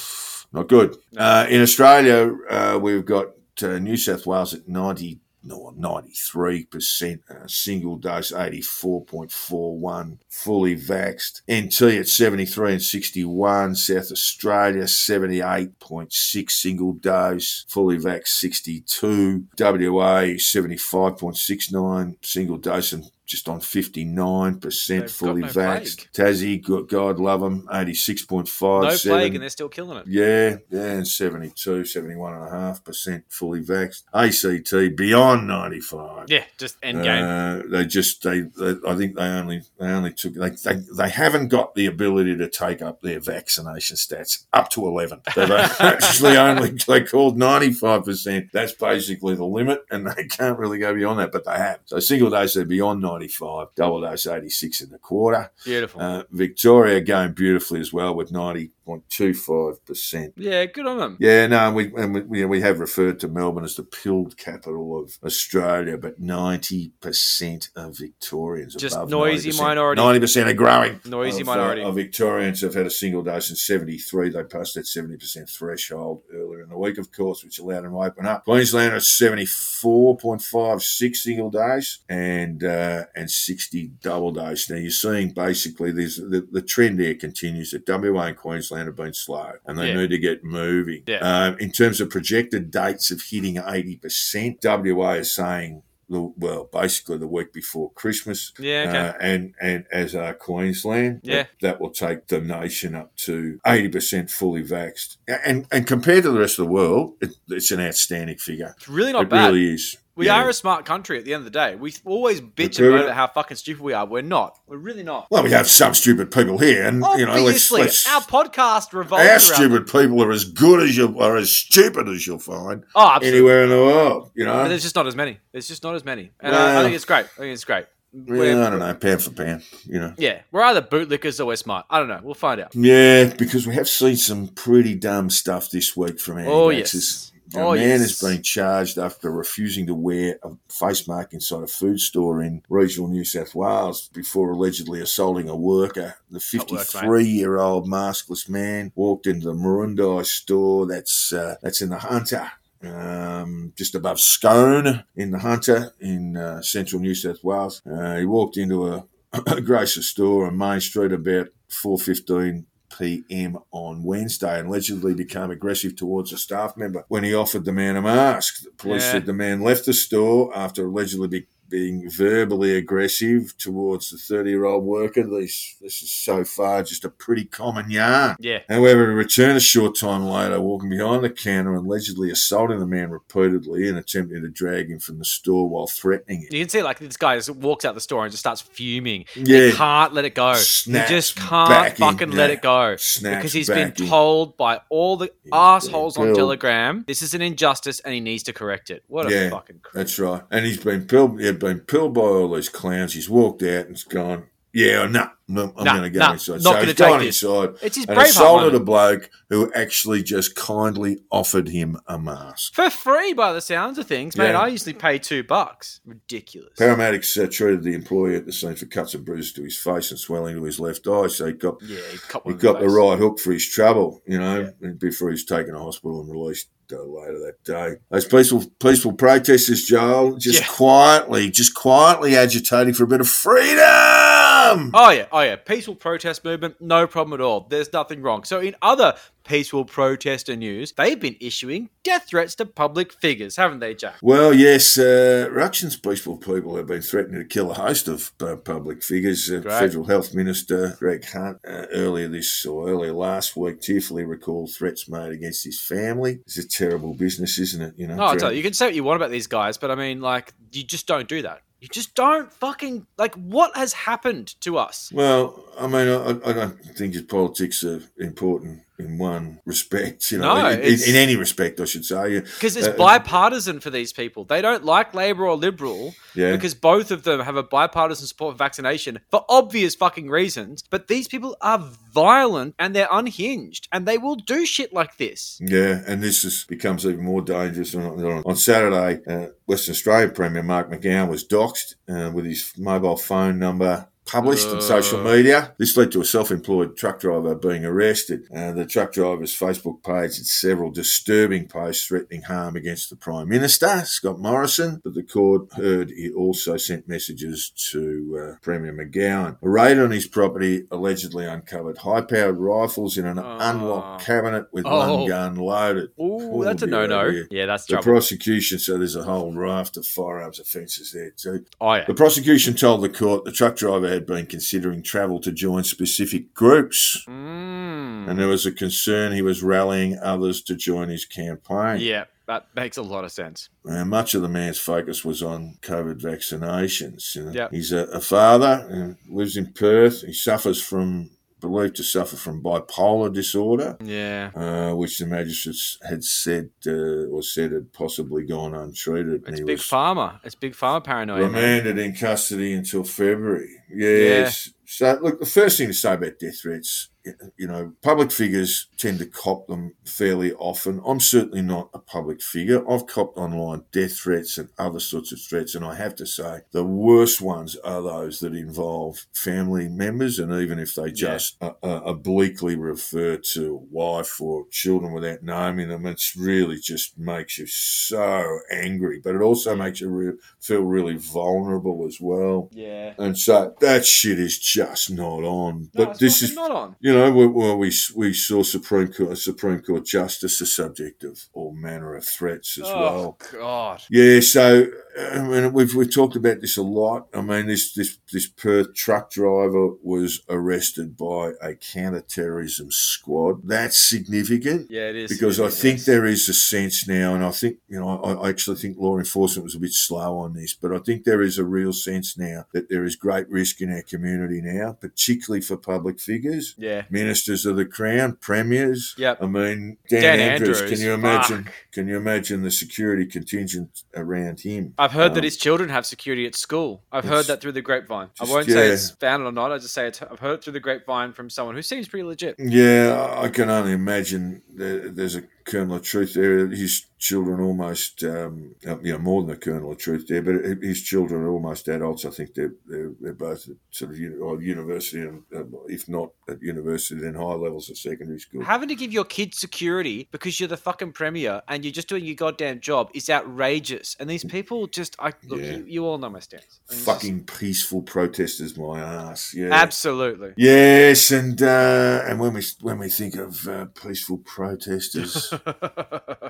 Not good. No. Uh, in Australia, uh, we've got uh, New South Wales at 90. No, 93% uh, single dose, 84.41 fully vaxxed. NT at 73 and 61. South Australia, 78.6 single dose, fully vaxxed 62. WA, 75.69 single dose and just on 59% They've fully no vaxxed. Tassie, God, love them, 86.5. No plague, and they're still killing it. Yeah, yeah, and 72, 71.5% fully vaxxed. ACT beyond 95. Yeah, just end game. Uh, they just they, they I think they only they only took they, they they haven't got the ability to take up their vaccination stats up to eleven. They've [LAUGHS] actually only they called ninety five percent. That's basically the limit, and they can't really go beyond that, but they have. So single dose they're beyond ninety five, double dose eighty six and a quarter. Beautiful. Uh, Victoria going beautifully as well with ninety point two five percent. yeah, good on them. Yeah, no, and we and we, you know, we have referred to Melbourne as the pilled capital of Australia, but ninety percent of Victorians, Just above noisy 90%, minority. ninety percent are growing. Noisy of, minority. uh, of Victorians have had a single dose, and seventy three they passed that seventy percent threshold earlier in the week, of course, which allowed them to open up. Queensland are seventy four point five six single dose and uh, and sixty double dose. Now you're seeing basically there's the, the trend there continues that WA and Queensland have been slow, and they Yeah. need to get moving. Yeah. Um, in terms of projected dates of hitting eighty percent, WA is saying. Well, basically the week before Christmas, Yeah, okay. uh, and and as uh, Queensland, Yeah. that, that will take the nation up to eighty percent fully vaxxed, and and compared to the rest of the world, it, it's an outstanding figure. it's really not it bad. really is. We Yeah. are a smart country at the end of the day. We always bitch about how fucking stupid we are. We're not. We're really not. Well, we have some stupid people here, and you know, let's, let's our podcast revolves our stupid people are as good as you are as stupid as you'll find oh, absolutely. anywhere in the world. You But know, there's just not as many. There's just not as many, and I, I think it's great. I think it's great. We're- yeah, I don't know, pound for pound. You know, Yeah, we're either bootlickers or we're smart. I don't know. We'll find out. yeah, because we have seen some pretty dumb stuff this week from our Oh, yes. A Oh, man yes. has been charged after refusing to wear a face mask inside a food store in regional New South Wales before allegedly assaulting a worker. The That works, mate. 53-year-old maskless man walked into the Murrurundi store. That's uh, that's in the Hunter. Um, just above Scone in the Hunter in uh, central New South Wales. Uh, he walked into a, [COUGHS] a grocery store on Main Street about 4.15 p.m. on Wednesday and allegedly became aggressive towards a staff member when he offered the man a mask. The police Yeah. said the man left the store after allegedly being verbally aggressive towards the 30 year old worker. This, this is so far just a pretty common yarn. Yeah, However, he returned a short time later, walking behind the counter and allegedly assaulting the man repeatedly and attempting to drag him from the store while threatening him. you can see like this guy just walks out the store and just starts fuming. Yeah. He can't let it go. Snaps he just can't in, fucking let it go Snaps because he's been back in. told by all the Yeah, assholes on Telegram this is an injustice and he needs to correct it. What a Yeah, fucking cr- That's right. And he's been pilled. He'd been pilled by all these clowns. He's walked out and he's gone. Yeah, no, no I'm Nah, going to go nah, inside. not so he's take gone this. inside It's his and Braveheart assaulted a bloke who actually just kindly offered him a mask. for free by the sounds of things. Yeah. I usually pay two bucks. Ridiculous. Paramedics uh, treated the employee at the scene for cuts and bruises to his face and swelling to his left eye. So he got yeah, he got, he got the face. right hook for his trouble, you know, before he's taken to hospital and released later that day. Those peaceful peaceful protesters, Joel, just Yeah. quietly, just quietly agitating for a bit of freedom. Oh yeah, oh yeah. Peaceful protest movement, no problem at all. There's nothing wrong. So in other peaceful protester news, they've been issuing death threats to public figures, haven't they, Jack? Well, yes, uh, Rukshan's peaceful people have been threatening to kill a host of uh, public figures. Uh, Federal Health Minister Greg Hunt uh, earlier this or earlier last week tearfully recalled threats made against his family. It's a terrible business, isn't it? You know, No, I'll tell you, you can say what you want about these guys, but I mean, like, you just don't do that. You just don't fucking like. What has happened to us? Well, I mean, I, I don't think his politics are important in one respect. You know, No, in, in, in any respect, I should say. Because it's Uh, bipartisan for these people. They don't like Labor or Liberal Yeah. because both of them have a bipartisan support for vaccination for obvious fucking reasons. But these people are violent and they're unhinged and they will do shit like this. Yeah, and this is, becomes even more dangerous. On, on, Saturday, uh, Western Australia Premier Mark McGowan was doxxed uh, with his mobile phone number published on social media. This led to a self-employed truck driver being arrested. Uh, the truck driver's Facebook page had several disturbing posts threatening harm against the Prime Minister, Scott Morrison, but the court heard he also sent messages to uh, Premier McGowan. A raid on his property allegedly uncovered high-powered rifles in an unlocked cabinet with Oh. one gun loaded. Ooh, Oh, that's a no no. dear. Yeah, that's The trouble. prosecution, so there's a whole raft of firearms offences there too. oh, yeah. The prosecution told the court the truck driver had been considering travel to join specific groups, Mm. and there was a concern he was rallying others to join his campaign. Yeah, that makes a lot of sense. And much of the man's focus was on COVID vaccinations. you know. Yep. He's a, a father, uh, lives in Perth. He suffers from, believed to suffer from bipolar disorder. Yeah. Uh, which the magistrates had said uh, or said had possibly gone untreated. It's big pharma. It's big pharma paranoia. man. remanded in custody until February. Yes. So, look, the first thing to say about death threats, you know, public figures tend to cop them fairly often. I'm certainly not a public figure. I've copped online death threats and other sorts of threats, and I have to say the worst ones are those that involve family members, and even if they just uh, uh, obliquely refer to wife or children without naming them, it's really just makes you so angry. But it also makes you re- feel really vulnerable as well. Yeah. And so that shit is just not on. No, but this fucking is not on. you know, we- well, we we saw Supreme Court Supreme Court justice the subject of all manner of threats as well. Oh well. God. Yeah, so [CLEARS THROAT] I mean, we've we've talked about this a lot. I mean, this this this Perth truck driver was arrested by a counter-terrorism squad. That's significant Yeah, it is because I think yes. there is a sense now, and I think you know, I, I actually think law enforcement was a bit slow on this, but I think there is a real sense now that there is great risk in our community now, particularly for public figures Yeah. ministers of the crown, premiers. Yep. I mean, Dan, Dan Andrews, Andrews, Can you imagine? fuck. Can you imagine the security contingent around him? I've heard that Um, his children have security at school. I've heard that through the grapevine. I won't say yeah. it's founded or not. I just say it's, I've heard it through the grapevine from someone who seems pretty legit. Yeah, I can only imagine there, there's a kernel of truth there. His children almost, um, you know, more than a kernel of truth there, but his children are almost adults. I think they're they're, they're both at sort of university, and uh, if not at university, then high levels of secondary school. Having to give your kids security because you're the fucking premier and you're just doing your goddamn job is outrageous. And these people just, I look, Yeah. you, you all know my stance. I mean, Fucking peaceful protesters, my ass. Yeah, absolutely. Yes, and uh, and when we when we think of uh, peaceful protesters, [LAUGHS]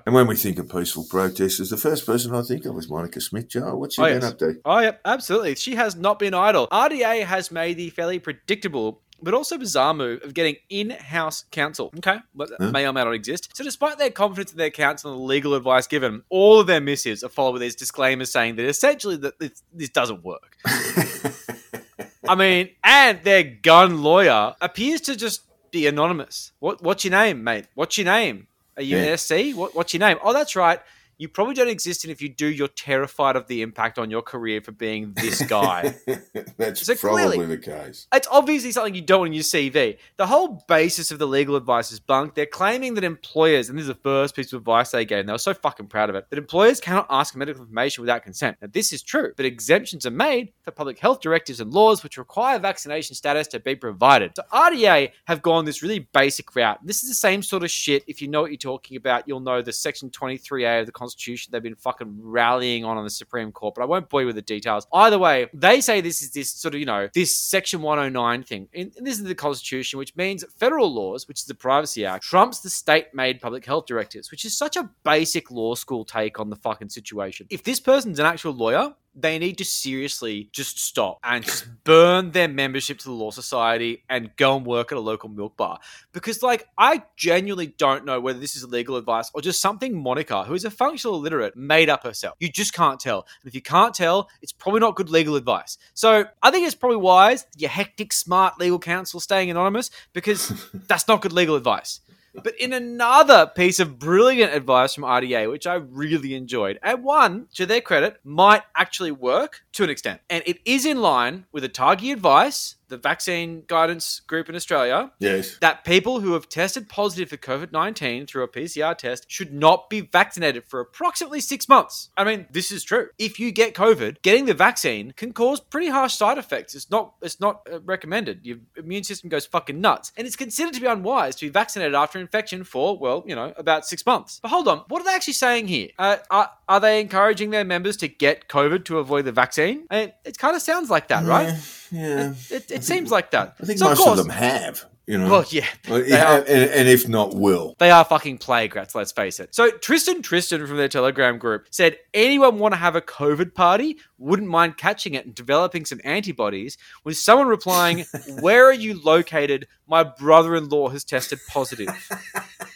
and when we think of peaceful protesters, the first person I think of is Monica Smith. Joe, what's she Oh, been yes. up to? Oh, yeah, absolutely. She has not been idle. RDA has made the fairly predictable but also bizarre move of getting in-house counsel. Okay, that Huh? may or may not exist. So, despite their confidence in their counsel and the legal advice given, all of their missives are followed with these disclaimers saying that essentially that this, this doesn't work. [LAUGHS] I mean, and their gun lawyer appears to just be anonymous. What, what's your name, mate? What's your name? Are you Yeah. an SC? What, what's your name? Oh, that's right. You probably don't exist, and if you do, you're terrified of the impact on your career for being this guy. [LAUGHS] That's So probably clearly- the case. it's obviously something you don't want in your CV. The whole basis of the legal advice is bunk. They're claiming that employers, and this is the first piece of advice they gave, and they were so fucking proud of it, that employers cannot ask for medical information without consent. Now, this is true, but exemptions are made for public health directives and laws which require vaccination status to be provided. So, RDA have gone this really basic route. This is the same sort of shit. If you know what you're talking about, you'll know the Section 23A of the Constitution they've been fucking rallying on on the Supreme Court, but I won't bore you with the details. Either way, they say this is this sort of, you know, this Section 109 thing. And this is the Constitution, which means federal laws, which is the Privacy Act, trumps the state made public health directives, which is such a basic law school take on the fucking situation. If this person's an actual lawyer, they need to seriously just stop and just burn their membership to the Law Society and go and work at a local milk bar. Because, like, I genuinely don't know whether this is legal advice or just something Monica, who is a functional illiterate, made up herself. You just can't tell. And if you can't tell, it's probably not good legal advice. So I think it's probably wise your hectic, smart legal counsel staying anonymous because [LAUGHS] that's not good legal advice. But in another piece of brilliant advice from RDA, which I really enjoyed, and one, to their credit, might actually work to an extent. And it is in line with the ATAGI advice, the vaccine guidance group in Australia, Yes. that people who have tested positive for COVID 19 through a PCR test should not be vaccinated for approximately six months. I mean, this is true. If you get COVID, getting the vaccine can cause pretty harsh side effects. It's not it's not uh, recommended. Your immune system goes fucking nuts. And it's considered to be unwise to be vaccinated after infection for, well, you know, about six months. But hold on, what are they actually saying here? Uh, are, are they encouraging their members to get COVID to avoid the vaccine? I mean, it kind of sounds like that, right? Yeah. It, it seems like that. I think So, most course- of them have. You know. Well, yeah. Well, yeah, are. and, and if not, will. They are fucking plague rats, let's face it. So Tristan Tristan from their Telegram group said anyone want to have a COVID party wouldn't mind catching it and developing some antibodies. With someone replying, [LAUGHS] "Where are you located? My brother-in-law has tested positive." [LAUGHS]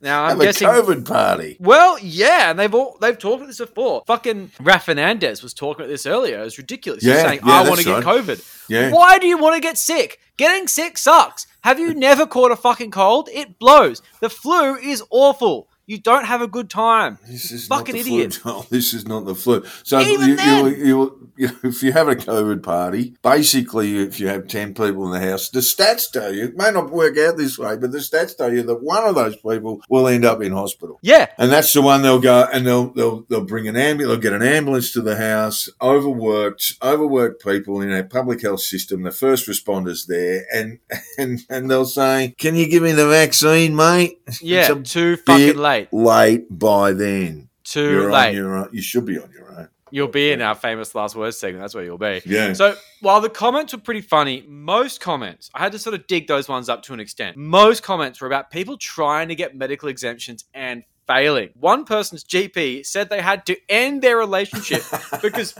Now I'm have a guessing. COVID party. Well, yeah, and they've all they've talked about this before. Fucking Raf Fernandez was talking about this earlier. It was ridiculous. He's Yeah, saying, yeah, "I want to get. COVID." Yeah. Why do you want to get sick? Getting sick sucks. Have you never caught a fucking cold? It blows. The flu is awful. You don't have a good time. This is Fucking idiot. flu. This is not the flu. So Even you, then. you, you, you, if you have a COVID party, basically, if you have ten people in the house, the stats tell you it may not work out this way, but the stats tell you that one of those people will end up in hospital. Yeah. And that's the one they'll go and they'll they'll they'll bring an ambulance, they'll get an ambulance to the house, overworked, overworked people in our public health system, the first responders there, and [LAUGHS] and and they'll say, Can you give me the vaccine, mate? Yeah. Too fucking bit late. Late by then. Too You're late. on your own. You should be on your own. You'll be in our famous last words segment. That's where you'll be. Yeah. So while the comments were pretty funny, most comments, I had to sort of dig those ones up to an extent. Most comments were about people trying to get medical exemptions and failing. One person's GP said they had to end their relationship [LAUGHS] because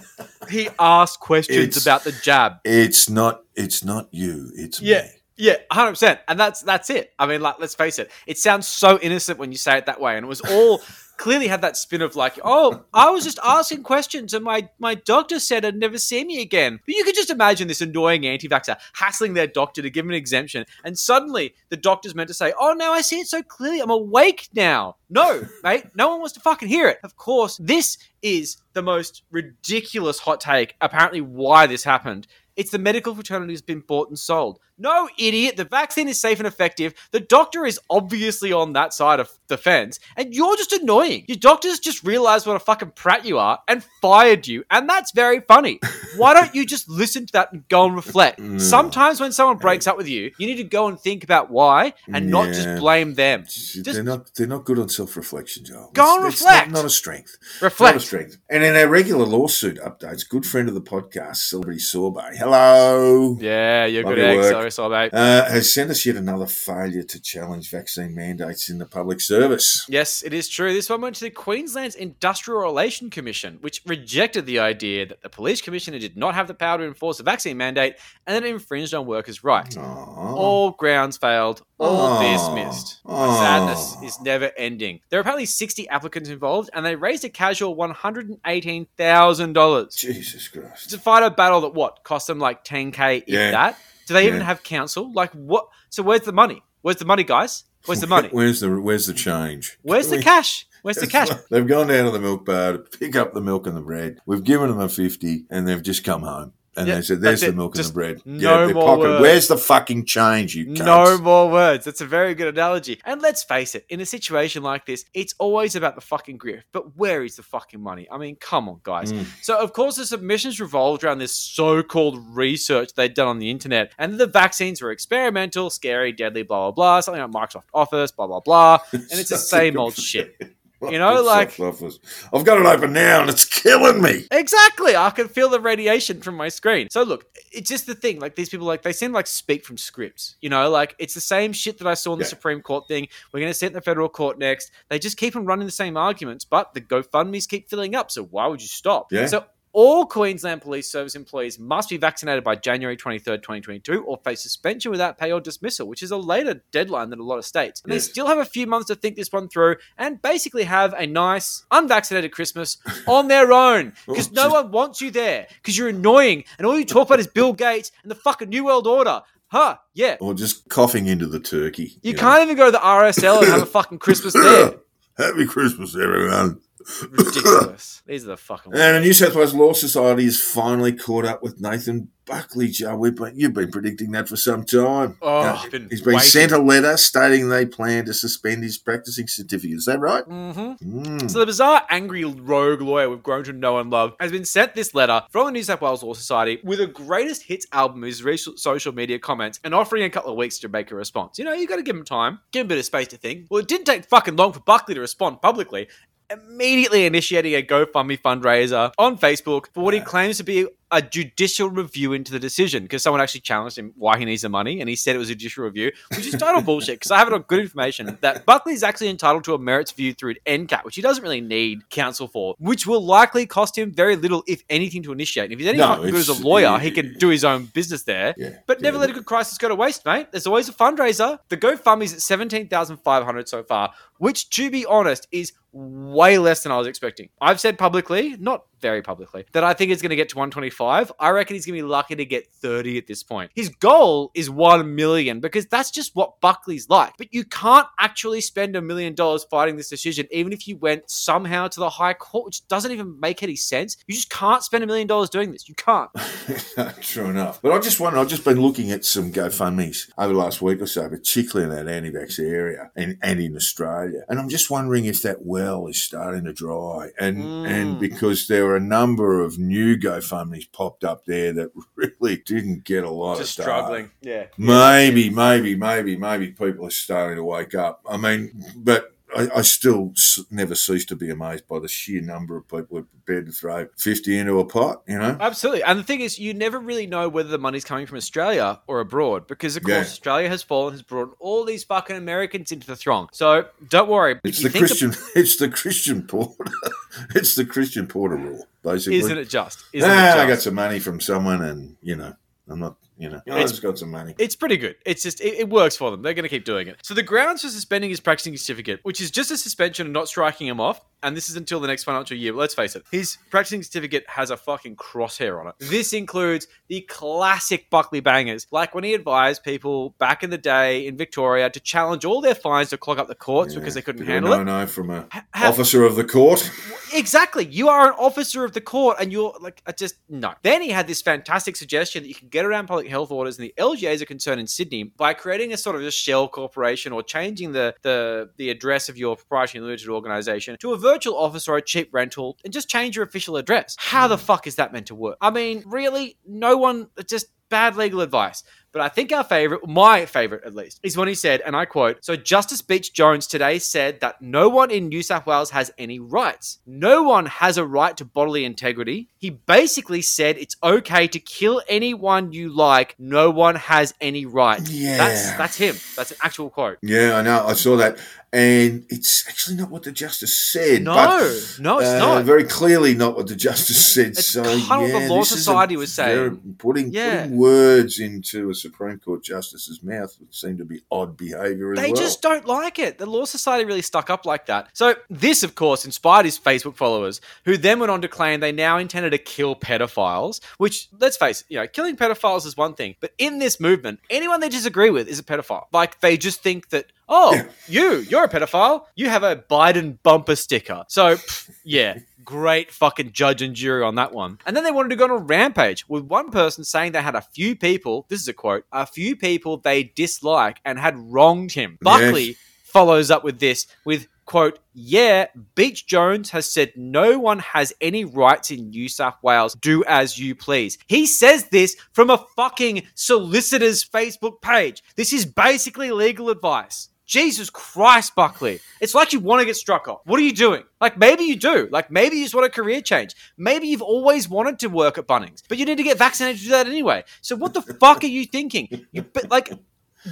he asked questions It's- about the jab. It's not. It's not you. It's Yeah. me. Yeah, hundred percent, and that's that's it. I mean, like, let's face it. It sounds so innocent when you say it that way, and it was all [LAUGHS] clearly had that spin of like, oh, I was just asking questions, and my my doctor said I'd never see me again. But you could just imagine this annoying anti-vaxxer hassling their doctor to give him an exemption, and suddenly the doctor's meant to say, oh, now I see it so clearly. I'm awake now. No, mate, no one wants to fucking hear it. Of course, this is the most ridiculous hot take. Apparently, why this happened. It's the medical fraternity has been bought and sold. No, idiot. The vaccine is safe and effective. The doctor is obviously on that side of the fence, and you're just annoying. Your doctors just realized what a fucking prat you are and fired you, and that's very funny. [LAUGHS] Why don't you just listen to that and go and reflect? Mm. Sometimes when someone breaks up with you, you need to go and think about why and not just blame them. they're not. They're not good on self-reflection, Joel. Go and It's- it's reflect. Not, not a strength. Reflect. Not a strength. And in our regular lawsuit updates, good friend of the podcast, Celebrity Sorbet. Hello. Yeah, you're Love good your. Sorry, sorry, mate. Uh, has sent us yet another failure to challenge vaccine mandates in the public service. Yes, it is true. This one went to the Queensland's Industrial Relation Commission, which rejected the idea that the police commissioner did not have the power to enforce a vaccine mandate and that it infringed on workers' rights. All grounds failed, all Aw. dismissed. The Aw. sadness is never ending. There are apparently 60 applicants involved, and they raised a casual $118,000 Jesus Christ. to fight a battle that what cost them like 10k if Yeah. that. Do they even have counsel? Like what? So where's the money? Where's the money, guys? Where's the money? Where's the Where's the change? Where's the [LAUGHS] cash? Where's the cash? They've gone down to the milk bar to pick up the milk and the bread. We've given them a fifty, and they've just come home. And Yeah, they said, "There's the milk and the bread." no their more words. Where's the fucking change? You No more words. That's a very good analogy. And let's face it, in a situation like this, it's always about the fucking grift. But where is the fucking money? I mean, come on, guys. Mm. So, of course, the submissions revolved around this so called research they'd done on the internet. And the vaccines were experimental, scary, deadly, blah, blah, blah. Something like Microsoft Office, blah, blah, blah. [LAUGHS] And it's the same old shit. You know, like- I've got it open now, and it's killing me. Exactly. I can feel the radiation from my screen. So look, it's just the thing. Like these people, like they seem like speak from scripts. You know, like it's the same shit that I saw in the Yeah. Supreme Court thing. We're going to sit in the federal court next. They just keep on running the same arguments, but the GoFundmes keep filling up. So why would you stop? Yeah. So all Queensland Police Service employees must be vaccinated by January 23rd, 2022, or face suspension without pay or dismissal, which is a later deadline than a lot of states. And they still have a few months to think this one through and basically have a nice, unvaccinated Christmas [LAUGHS] on their own. Because no one wants you there. Because you're annoying, and all you talk about is Bill Gates and the fucking New World Order. Huh? Yeah. Or just coughing into the turkey. You know. can't even go to the RSL and have a fucking Christmas there. [LAUGHS] Happy Christmas, everyone. Ridiculous. These are the fucking. And the New South Wales Law Society has finally caught up with Nathan Buckley, Joe. We've been, you've been predicting that for some time. Oh, Uh, been he's been waiting. sent a letter stating they plan to suspend his practicing certificate. Is that right? Mm-hmm. Mm. So the bizarre, angry rogue lawyer we've grown to know and love has been sent this letter from the New South Wales Law Society with a greatest hits album of his recent social media comments and offering a couple of weeks to make a response. You know, you got to give him time, give him a bit of space to think. Well, it didn't take fucking long for Buckley to respond publicly. Immediately initiating a GoFundMe fundraiser on Facebook for what he claims to be a judicial review into the decision because someone actually challenged him why he needs the money and he said it was a judicial review, which is total [LAUGHS] bullshit because I have it on good information that Buckley is actually entitled to a merits view through an NCAT, which he doesn't really need counsel for, which will likely cost him very little, if anything, to initiate. And if he's any No, good as a lawyer, he can do his own business there. Yeah, But never yeah. let a good crisis go to waste, mate. There's always a fundraiser. The GoFundMe's at 17,500 so far, which, to be honest, is way less than I was expecting. I've said publicly, not very publicly, that I think he's going to get to 125. I reckon he's going to be lucky to get 30 at this point. His goal is 1 million because that's just what Buckley's like. But you can't actually spend a million dollars fighting this decision, even if you went somehow to the High Court, which doesn't even make any sense. You just can't spend a million dollars doing this. You can't. [LAUGHS] True enough. But I just wonder, I've just been looking at some GoFundMe's over the last week or so, particularly in that anti-vax area and, and in Australia. And I'm just wondering if that well is starting to dry. And Mm. and because there were a number of new GoFundMe's popped up there that [LAUGHS] really didn't get a lot Just of start. struggling. Yeah. Maybe, maybe, maybe, maybe people are starting to wake up. I mean, but I, I still never cease to be amazed by the sheer number of people who are prepared to throw 50 into a pot, you know? Absolutely. And the thing is, you never really know whether the money's coming from Australia or abroad because, of course, Yeah. Australia has fallen, has brought all these fucking Americans into the throng. So don't worry. It's the Christian. [LAUGHS] it's the Christian Porter. [LAUGHS] it's the Christian Porter rule, basically. Isn't it just? Isn't ah, it I got some money from someone, and you know, I'm not. You know, I It's- just got some money. It's pretty good. It's just it, it works for them. They're going to keep doing it. So the grounds for suspending his practicing certificate, which is just a suspension and not striking him off, and this is until the next financial year. But let's face it, his practicing certificate has a fucking crosshair on it. This includes the classic Buckley bangers, like when he advised people back in the day in Victoria to challenge all their fines to clog up the courts because they couldn't Bit of a handle it. No, no, from a ha- officer of the court. Exactly. You are an officer of the court and you're like, I just, no. Then he had this fantastic suggestion that you can get around public health orders and the LGAs are concerned in Sydney by creating a sort of a shell corporation or changing the, the, the address of your proprietary limited organization to a virtual office or a cheap rental and just change your official address. How the hmm. fuck is that meant to work? I mean, really, no one, just bad legal advice. But I think our favorite, my favorite at least, is when he said, and I quote So Justice Beech-Jones today said that no one in New South Wales has any rights. No one has a right to bodily integrity. He basically said it's okay to kill anyone you like. No one has any rights. Yeah. That's, that's him. That's an actual quote. Yeah, I know. I saw that, and it's actually not what the justice said. No, but, no, it's uh, not. Very clearly, not what the justice said. It's so, kind yeah, the Law this is a Society was saying. putting, Yeah. putting words into a Supreme Court justice's mouth would seem to be odd behaviour as They well. just don't like it. The Law Society really stuck up like that. So, this, of course, inspired his Facebook followers, who then went on to claim they now intended to kill pedophiles, which, let's face it, you know, killing pedophiles is one thing. But in this movement, anyone they disagree with is a pedophile. Like, they just think that, oh, you, you're a pedophile. You have a Biden bumper sticker. So, pff, yeah. Great fucking judge and jury on that one. And then they wanted to go on a rampage with one person saying they had a few people, this is a quote, a few people they dislike and had wronged him. Buckley Yes. follows up with this with quote yeah Beech-Jones has said no one has any rights in new south wales do as you please he says this from a fucking solicitor's facebook page this is basically legal advice Jesus Christ, Buckley. It's like you want to get struck off. What are you doing? Like, maybe you do. Like, maybe you just want a career change. Maybe you've always wanted to work at Bunnings, but you need to get vaccinated to do that anyway. So, what the [LAUGHS] fuck are you thinking? You, like,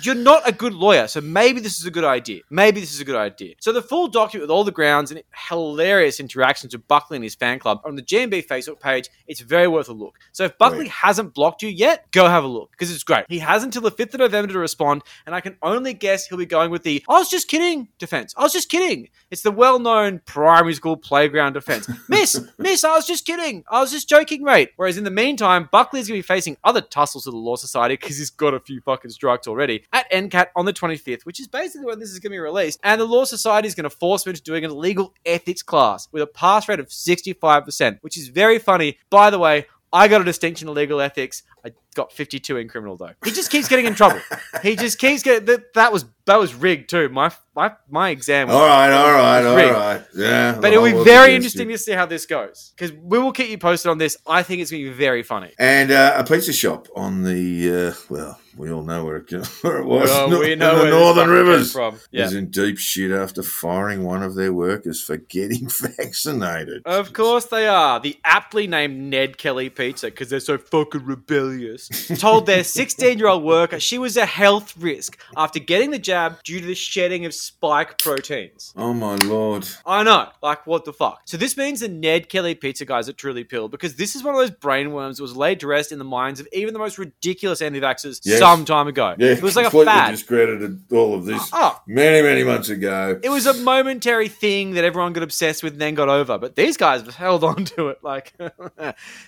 you're not a good lawyer, so maybe this is a good idea. Maybe this is a good idea. So the full document with all the grounds and hilarious interactions with Buckley and his fan club on the GMB Facebook page, it's very worth a look. So if Buckley Great. hasn't blocked you yet, go have a look because it's great. He has until the 5th of November to respond, and I can only guess he'll be going with the I was just kidding defense. I was just kidding. It's the well known primary school playground defense. [LAUGHS] miss, miss, I was just kidding. I was just joking, mate. Whereas in the meantime, Buckley's going to be facing other tussles with the Law Society because he's got a few fucking strikes already at NCAT on the 25th, which is basically when this is going to be released. And the Law Society is going to force me into doing an illegal ethics class with a pass rate of 65%, which is very funny. By the way, I got a distinction in legal ethics. I got 52 in criminal though. He just keeps getting in trouble. He just keeps getting that. That was that was rigged too. My my my exam. Was, All right, all right, all right. Yeah. But it'll be very interesting you. to see how this goes because we will keep you posted on this. I think it's going to be very funny. And uh, a pizza shop on the uh, well, we all know where it, [LAUGHS] where it was. Well, no- we in know the where Northern Rivers. from. Yeah. Is in deep shit after firing one of their workers for getting [LAUGHS] vaccinated. Of course they are. The aptly named Ned Kelly Pizza because they're so fucking rebellious. Told their 16 year old worker she was a health risk after getting the jab due to the shedding of spike proteins. Oh my lord! I know, like what the fuck. So this means the Ned Kelly pizza guys are truly pilled because this is one of those brainworms that was laid to rest in the minds of even the most ridiculous anti-vaxxers Yes. some time ago. Yeah, it was like a fad. discredited all of this oh, oh. many, many months ago. It was a momentary thing that everyone got obsessed with and then got over. But these guys [LAUGHS] held on to it like, [LAUGHS]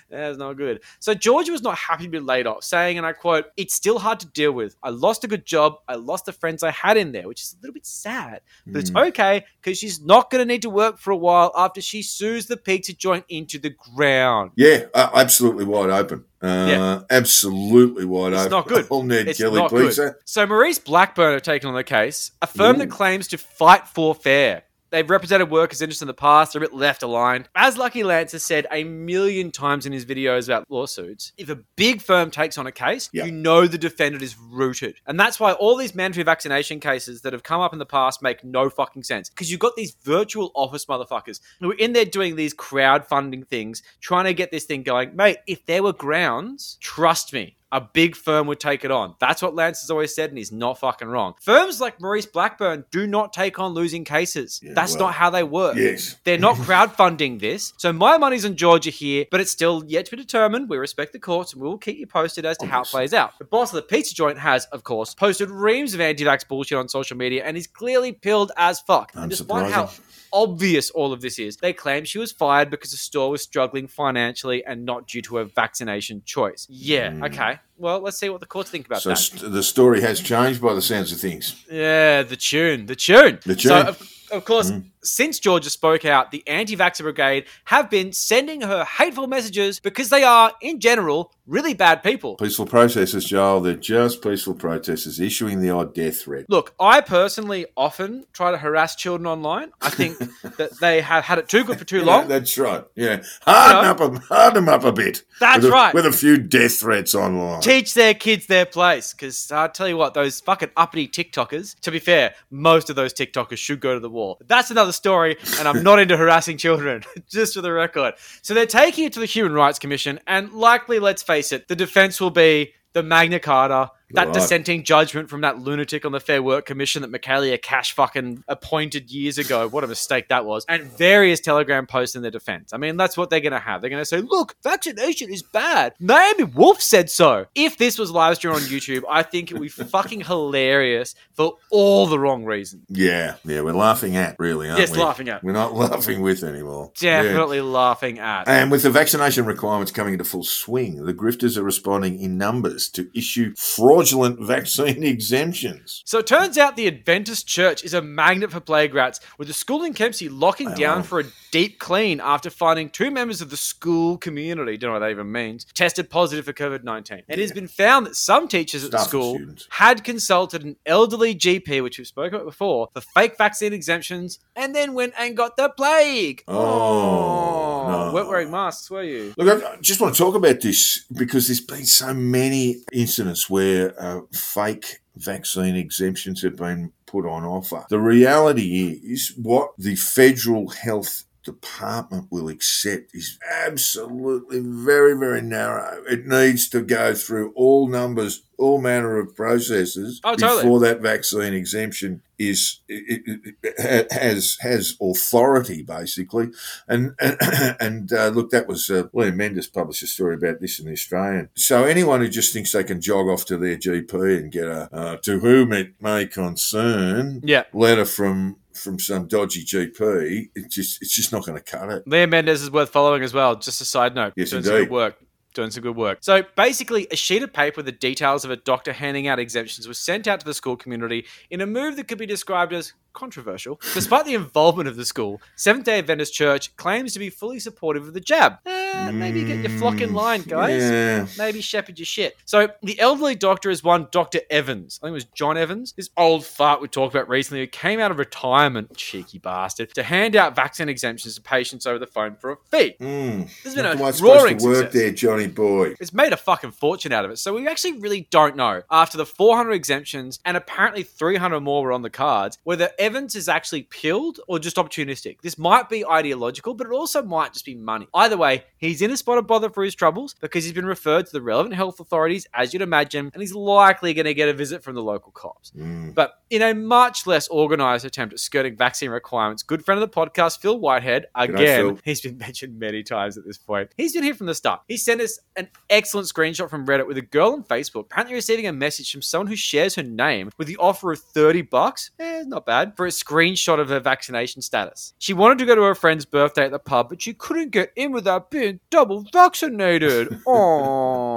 that's not good. So Georgia was not happy to be laid saying, and I quote, It's still hard to deal with. I lost a good job. I lost the friends I had in there, which is a little bit sad. But it's okay because she's not going to need to work for a while after she sues the pizza joint into the ground. Yeah, uh, absolutely wide open. Uh, Yeah. Absolutely wide It's open. not good. [LAUGHS] It's Kelly not pizza. good. So Maurice Blackburn have taken on the case, a firm that claims to fight for fair. They've represented workers' interests in the past. They're a bit left aligned. As Lucky Lance has said a million times in his videos about lawsuits, if a big firm takes on a case, Yeah. you know the defendant is rooted. And that's why all these mandatory vaccination cases that have come up in the past make no fucking sense. Because you've got these virtual office motherfuckers who are in there doing these crowdfunding things, trying to get this thing going. Mate, if there were grounds, trust me, a big firm would take it on. That's what Lance has always said, and he's not fucking wrong. Firms like Maurice Blackburn do not take on losing cases. Yeah, That's well, not how they work. yes. They're not [LAUGHS] crowdfunding this. So my money's on Georgia here, but it's still yet to be determined. We respect the courts and we will keep you posted as to how it plays out. The boss of the pizza joint has, of course, posted reams of anti vax bullshit on social media and he's clearly pilled as fuck. And despite how. Obvious all of this is. They claim she was fired because the store was struggling financially and not due to her vaccination choice. Yeah, hmm. okay. Well, let's see what the courts think about So that. st- the story has changed by the sounds of things. Yeah, the tune, the tune. The tune. Mm. of, of course, since Georgia spoke out, the anti-vaxxer brigade have been sending her hateful messages because they are, in general, really bad people. Peaceful protesters, Joel. They're just peaceful protesters issuing the odd death threat. Look, I personally often try to harass children online. I think [LAUGHS] that they have had it too good for too long. Yeah, that's right. Yeah, harden You up, a, harden them up a bit. That's with a, right. With a few death threats online. Teach their kids their place. Because I tell you what, those fucking uppity TikTokers, to be fair, most of those TikTokers should go to the wall. That's another story, and I'm not into [LAUGHS] harassing children, [LAUGHS] just for the record. So they're taking it to the Human Rights Commission, and likely, let's face it, the defense will be the Magna Carta. That Right. dissenting judgment from that lunatic on the Fair Work Commission that Michaelia Cash fucking appointed years ago. What a mistake that was. And various Telegram posts in their defense. I mean, that's what they're going to have. They're going to say, look, vaccination is bad. Naomi Wolf said so. If this was live streamed on YouTube, I think it would be fucking hilarious for all the wrong reasons. Yeah, yeah, we're laughing at, really, aren't Yes, we? laughing at. We're not [LAUGHS] laughing with anymore. Yeah. Definitely laughing at. And with the vaccination requirements coming into full swing, the grifters are responding in numbers to issue fraudulent [LAUGHS] vaccine exemptions. So it turns out the Adventist Church is a magnet for plague rats, with the school in Kempsey locking down for a deep clean after finding two members of the school community, don't know what that even means, tested positive for COVID 19. It has been found that some teachers at the Staff school students. had consulted an elderly GP, which we've spoken about before, for fake vaccine exemptions, and then went and got the plague. Oh, no. weren't wearing masks, were you? Look, I just want to talk about this because there's been so many incidents where uh, fake vaccine exemptions have been put on offer. The reality is what the federal health department will accept is absolutely very, very narrow. It needs to go through all numbers, all manner of processes Oh, totally. before that vaccine exemption is it, it, has has authority basically. And and, [COUGHS] and uh, look, that was uh, Liam Mendes published a story about this in the Australian. So anyone who just thinks they can jog off to their GP and get a uh, to whom it may concern Yeah. letter from from some dodgy GP, it's just it's just not going to cut it. Liam Mendes is worth following as well. Just a side note. Yes, doing some good work. Doing some good work. So basically, a sheet of paper with the details of a doctor handing out exemptions was sent out to the school community in a move that could be described as controversial. Despite the involvement of the school, Seventh day Adventist Church claims to be fully supportive of the jab. Eh, maybe get your flock in line, guys. Yeah. Maybe shepherd your shit. So the elderly doctor is one Dr. Evans. I think it was John Evans. This old fart we talked about recently who came out of retirement, cheeky bastard, to hand out vaccine exemptions to patients over the phone for a fee. Mm. This has been a the way it's supposed roaring to work success. there, Johnny boy. It's made a fucking fortune out of it. So we actually really don't know, after the 400 exemptions and apparently 300 more were on the cards, whether Evans is actually pilled or just opportunistic. This might be ideological, but it also might just be money. Either way, he's in a spot of bother for his troubles because he's been referred to the relevant health authorities, as you'd imagine, and he's likely going to get a visit from the local cops. Mm. But in a much less organized attempt at skirting vaccine requirements, good friend of the podcast, Phil Whitehead, again, he's been [LAUGHS] mentioned many times at this point. He's been here from the start. He sent us an excellent screenshot from Reddit with a girl on Facebook apparently receiving a message from someone who shares her name with the offer of 30 bucks, eh, not bad, for a screenshot of her vaccination status. She wanted to go to her friend's birthday at the pub, but she couldn't get in without being double vaccinated. Aww. [LAUGHS]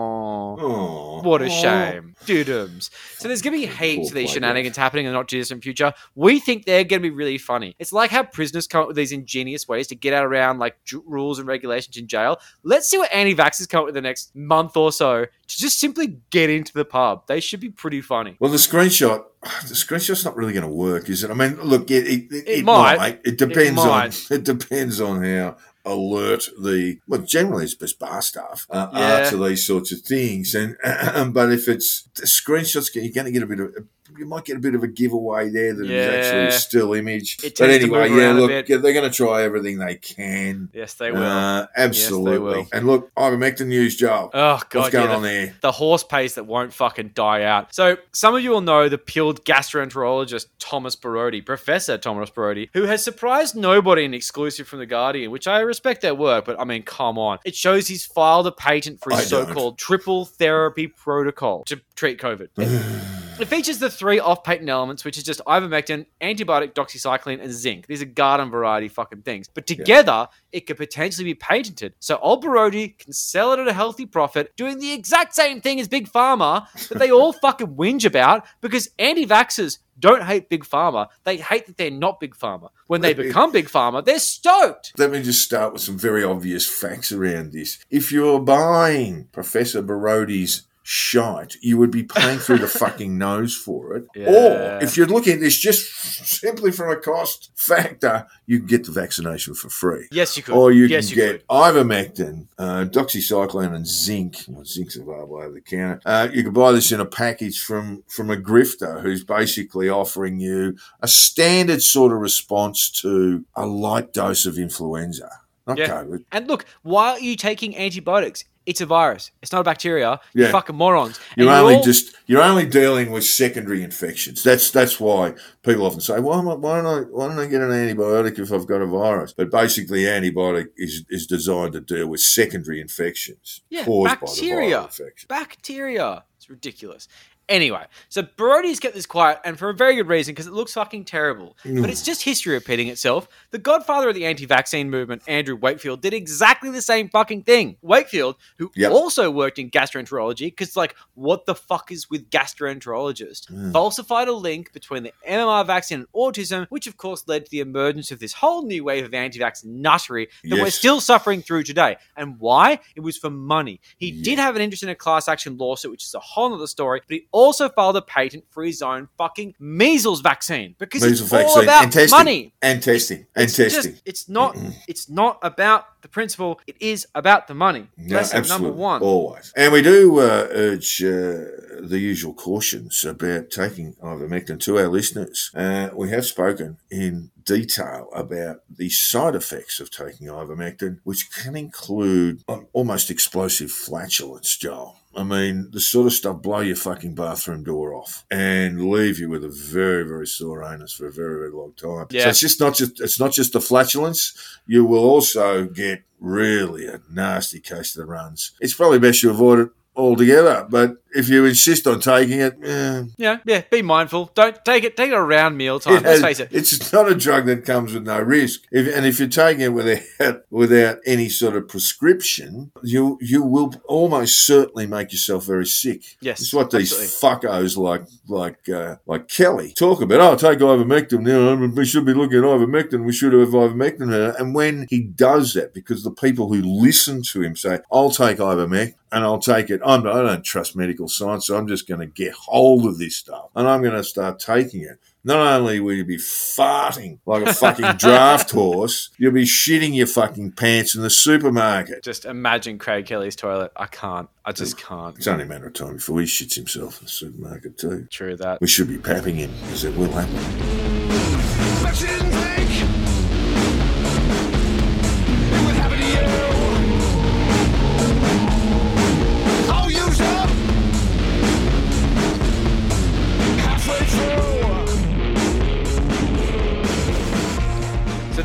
Oh, What a oh. shame. Dudums. So there's going to be heaps of these shenanigans happening in the not too distant future. We think they're going to be really funny. It's like how prisoners come up with these ingenious ways to get out around like j- rules and regulations in jail. Let's see what anti-vaxxers come up with the next month or so to just simply get into the pub. They should be pretty funny. Well, the screenshot, the screenshot's not really going to work, is it? I mean, look, it it, it, It might. might. It depends on might. it depends on how alert the well generally it's bar staff uh, Yeah. to these sorts of things and [CLEARS THROAT] but if it's the screenshots you're going to get a bit of you might get a bit of a giveaway there that is Yeah. actually a still image but anyway yeah look yeah, they're going to try everything they can Yes, they will. uh, absolutely will. and look ivermectin news Joel oh god, what's going yeah, on there the horse paste that won't fucking die out. So, some of you will know the peeled gastroenterologist Thomas Borody, Professor Thomas Borody, who has surprised nobody in exclusive from The Guardian, which I respect their work, but I mean, come on. It shows he's filed a patent for his I don't. so called triple therapy protocol to treat COVID. [SIGHS] [LAUGHS] It features the three off patent elements, which is just ivermectin, antibiotic, doxycycline, and zinc. These are garden variety fucking things. But together, it could potentially be patented. So old Borody can sell it at a healthy profit, doing the exact same thing as Big Pharma that they all [LAUGHS] fucking whinge about because anti vaxxers don't hate Big Pharma. They hate that they're not Big Pharma. When they become Big Pharma, they're stoked. Let me just start with some very obvious facts around this. If you're buying Professor Borody's shite, you would be paying through the [LAUGHS] fucking nose for it. Yeah. Or if you're looking at this just simply from a cost factor, you can get the vaccination for free. Yes, you could. Or you yes, can you get ivermectin, uh, doxycycline, and zinc. Well, zinc's available over the counter. Uh, you can buy this in a package from from a grifter who's basically offering you a standard sort of response to a light dose of influenza, not Yeah. COVID. And look, why are you taking antibiotics? It's a virus. It's not a bacteria. You Yeah. fucking morons. And You're only all- just you're only dealing with secondary infections. That's that's why people often say, "Why, am I, why don't I why don't I get an antibiotic if I've got a virus?" But basically, antibiotic is is designed to deal with secondary infections Yeah, caused bacteria. by the viral infection. bacteria. It's ridiculous. Anyway, so Borody's kept this quiet, and for a very good reason, because it looks fucking terrible. But it's just history repeating itself. The godfather of the anti-vaccine movement, Andrew Wakefield, did exactly the same fucking thing. Wakefield, who Yep. also worked in gastroenterology, because like, what the fuck is with gastroenterologist? Falsified a link between the MMR vaccine and autism, which of course led to the emergence of this whole new wave of anti-vax nuttery that we're still suffering through today. And why? It was for money. He did have an interest in a class action lawsuit, which is a whole other story, but he also filed a patent for his own fucking measles vaccine because Measles it's all about and testing money. and testing and It's testing. just it's not it's not about the principle, it is about the money. Yeah, Lesson absolutely. number one. Always. And we do uh, urge uh, the usual cautions about taking ivermectin to our listeners. Uh, we have spoken in detail about the side effects of taking ivermectin, which can include almost explosive flatulence, Joel. I mean, the sort of stuff blow your fucking bathroom door off and leave you with a very, very sore anus for a very, very long time. Yeah. So it's just not just it's not just the flatulence. You will also get really a nasty case of the runs. It's probably best you avoid it altogether. But if you insist on taking it, eh, Yeah, yeah. Be mindful. Don't take it. Take it around mealtime. it Let's face it. It's not a drug that comes with no risk. If, and if you're taking it without [LAUGHS] without any sort of prescription, you you will almost certainly make yourself very sick. Yes, it's what these absolutely. fuckos like like uh, like Kelly talk about. Oh, take ivermectin. You know, we should be looking at ivermectin. We should have ivermectin. here." And when he does that, because the people who listen to him say, "I'll take ivermectin." And I'll take it. I'm, I don't trust medical science, so I'm just going to get hold of this stuff and I'm going to start taking it not only will you be farting like a fucking [LAUGHS] draft horse, you'll be shitting your fucking pants in the supermarket. Just imagine Craig Kelly's toilet. I can't. I just can't. It's only a matter of time before he shits himself in the supermarket too. True that. We should be papping him because it will happen.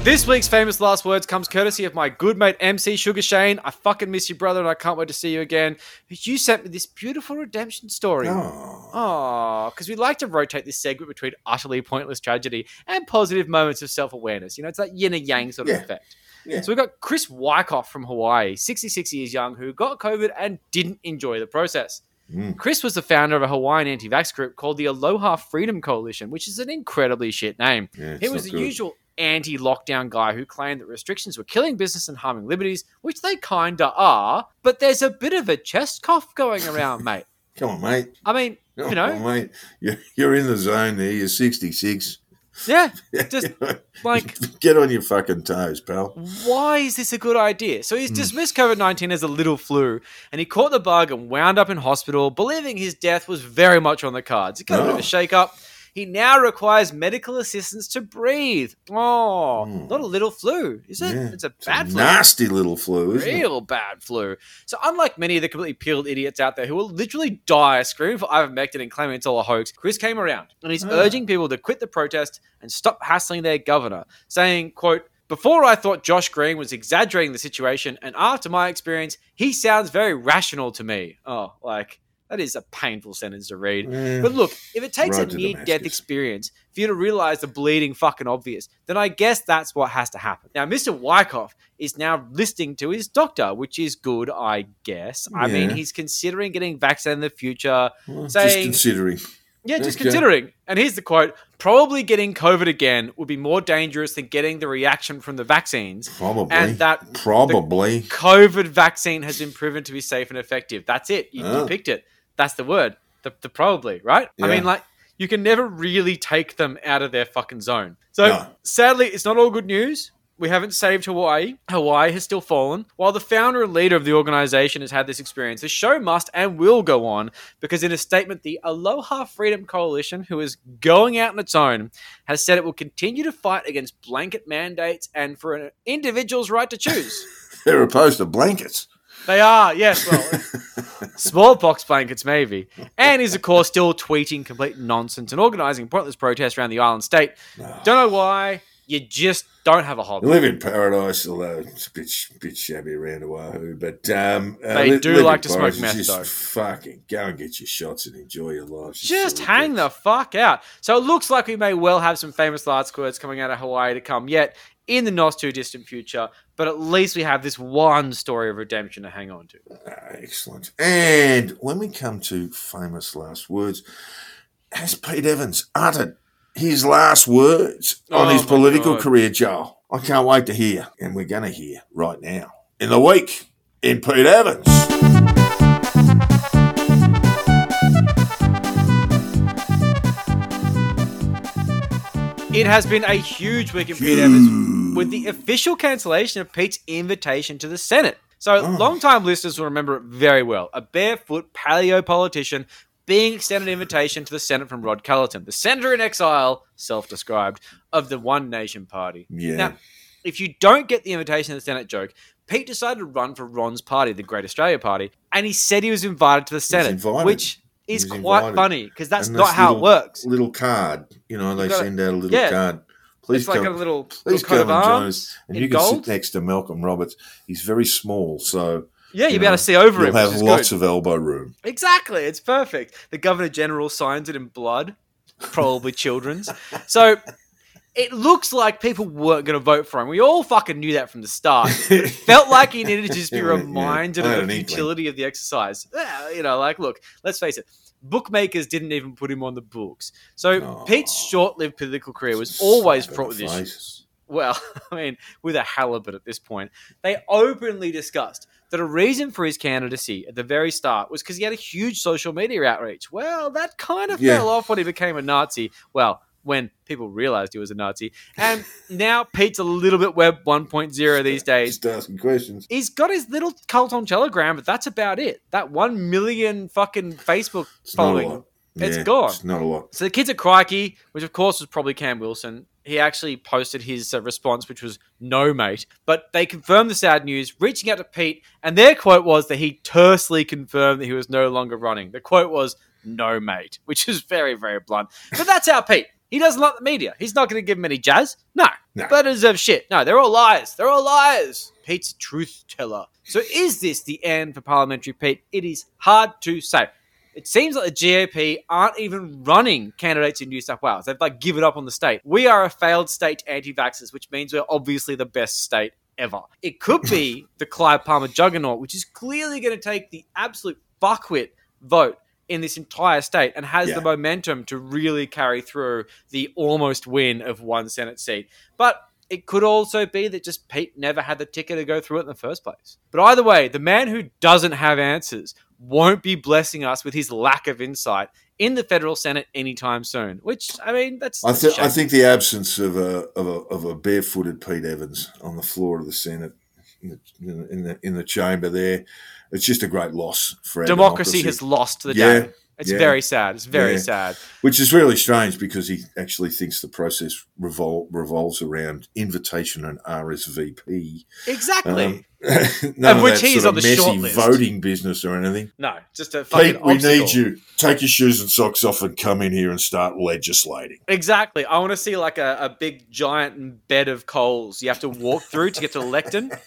This week's famous last words comes courtesy of my good mate MC Sugar Shane. I fucking miss you, brother, and I can't wait to see you again. You sent me this beautiful redemption story. Oh, because we like to rotate this segment between utterly pointless tragedy and positive moments of self awareness. You know, it's that yin and yang sort of Yeah. effect. Yeah. So we've got Chris Wyckoff from Hawaii, 66 years young, who got COVID and didn't enjoy the process. Mm. Chris was the founder of a Hawaiian anti vax group called the Aloha Freedom Coalition, which is an incredibly shit name. Yeah, he was the good. usual anti lockdown guy who claimed that restrictions were killing business and harming liberties, which they kinda are, but there's a bit of a chest cough going around, [LAUGHS] mate. come on, mate. I mean, Come you know, on, mate. You're, you're in the zone there. You're 66. yeah, [LAUGHS] just like [LAUGHS] Get on your fucking toes, pal. why is this a good idea? So he's hmm. dismissed COVID 19 as a little flu, and he caught the bug and wound up in hospital, believing his death was very much on the cards. It got a bit of a Oh. shake up. He now requires medical assistance to breathe. Oh, not a little flu, is it? Yeah. It's a It's bad a flu. nasty little flu, isn't it? Real bad flu. So, unlike many of the completely peeled idiots out there who will literally die screaming for ivermectin and claiming it's all a hoax, Chris came around and he's Ah. urging people to quit the protest and stop hassling their governor, saying, "quote Before I thought Josh Green was exaggerating the situation, and after my experience, he sounds very rational to me." Oh, like that is a painful sentence to read. Yeah. But look, if it takes Road a near death experience for you to realize the bleeding fucking obvious, then I guess that's what has to happen. Now, Mr. Wyckoff is now listening to his doctor, which is good, I guess. I mean, he's considering getting vaccinated in the future. Well, just considering. Yeah, just Okay. considering. And here's the quote Probably getting COVID again would be more dangerous than getting the reaction from the vaccines. Probably. And that Probably. COVID vaccine has been proven to be safe and effective. That's it. You, you Oh. picked it. That's the word. The, the probably, right? I mean, like, you can never really take them out of their fucking zone. So, No. sadly, it's not all good news. We haven't saved Hawaii. Hawaii has still fallen. While the founder and leader of the organization has had this experience, the show must and will go on because, in a statement, the Aloha Freedom Coalition, who is going out on its own, has said it will continue to fight against blanket mandates and for an individual's right to choose. [LAUGHS] They're opposed to blankets. They are, yes. Well, [LAUGHS] smallpox blankets, maybe. And he's, of course, still tweeting complete nonsense and organising pointless protests around the island state. Don't know why. You just don't have a hobby. live in paradise, although it's a bit, bit shabby around Oahu. But um, uh, They do like to smoke meth, Just though. Fucking go and get your shots and enjoy your life. Just hang the fuck out. So it looks like we may well have some famous last words coming out of Hawaii to come yet in the not too distant future. But at least we have this one story of redemption to hang on to. Ah, excellent. And when we come to famous last words, has Pete Evans uttered his last words on Oh his political God. career, Joel? I can't wait to hear, and we're going to hear right now in the week in Pete Evans. It has been a huge week in Pete Evans. with the official cancellation of Pete's invitation to the Senate. So, Oh. long-time listeners will remember it very well. A barefoot paleo politician being extended an invitation to the Senate from Rod Culleton, the senator in exile, self-described, of the One Nation Party. Yeah. Now, if you don't get the invitation to the Senate joke, Pete decided to run for Ron's party, the Great Australia Party, and he said he was invited to the Senate, which is quite invited. funny because that's And not how little- it works. Little card, you know, they gotta- send out a little yeah. card. Please it's like come. a little, please little coat of come and join arms us. And in you can gold. sit next to Malcolm Roberts. He's very small, so Yeah, you you'll be able to see over you'll him. have lots good. of elbow room. Exactly, it's perfect. The Governor General signs it in blood, probably children's. So it looks like people weren't going to vote for him. We all fucking knew that from the start. It [LAUGHS] felt like he needed to just be [LAUGHS] reminded I had of the inkling. utility of the exercise. Yeah, you know, like, look, let's face it. Bookmakers didn't even put him on the books. So Aw. Pete's short-lived political career was always fraught with issues. well, [LAUGHS] I mean, with a halibut at this point, they openly discussed that a reason for his candidacy at the very start was because he had a huge social media outreach. Well, that kind of Yeah. fell off when he became a Nazi. Well, when people realized he was a Nazi. And now Pete's a little bit Web 1.0 these days. Just asking questions. He's got his little cult on Telegram, but that's about it. That one million fucking Facebook It's following. It's Yeah, gone. It's not a lot. So the kids at Crikey, which of course was probably Cam Wilson, he actually posted his uh, response, which was "No, mate." But they confirmed the sad news, reaching out to Pete, and their quote was that he tersely confirmed that he was no longer running. The quote was "No, mate," [LAUGHS] which is very, very blunt. But that's our Pete. He doesn't like the media. He's not going to give him any jazz. No, No. but deserve shit. No, they're all liars. They're all liars. Pete's a truth teller. So is this the end for parliamentary Pete? It is hard to say. It seems like the GAP aren't even running candidates in New South Wales. They've like given up on the state. We are a failed state to anti-vaxxers, which means we're obviously the best state ever. It could be [COUGHS] the Clive Palmer juggernaut, which is clearly going to take the absolute fuckwit vote in this entire state and has Yeah. the momentum to really carry through the almost win of one Senate seat. But it could also be that just Pete never had the ticket to go through it in the first place. But either way, the man who doesn't have answers won't be blessing us with his lack of insight in the federal Senate anytime soon. Which I mean, that's, I, th- I think the absence of a, of a of a barefooted Pete Evans on the floor of the Senate in the in the, in the, chamber there, it's just a great loss for democracy, democracy. has lost the Yeah, day. It's yeah. very sad. It's very Yeah. sad. which is really strange because he actually thinks the process revol- revolves around invitation and RSVP. Exactly. Um, [LAUGHS] none Of of which he's on the messy short list. voting business or anything. no, just a fucking Pete, we need you. Take your shoes and socks off and come in here and start legislating. Exactly. I want to see like a, a big giant bed of coals you have to walk through to get to the lectern. [LAUGHS]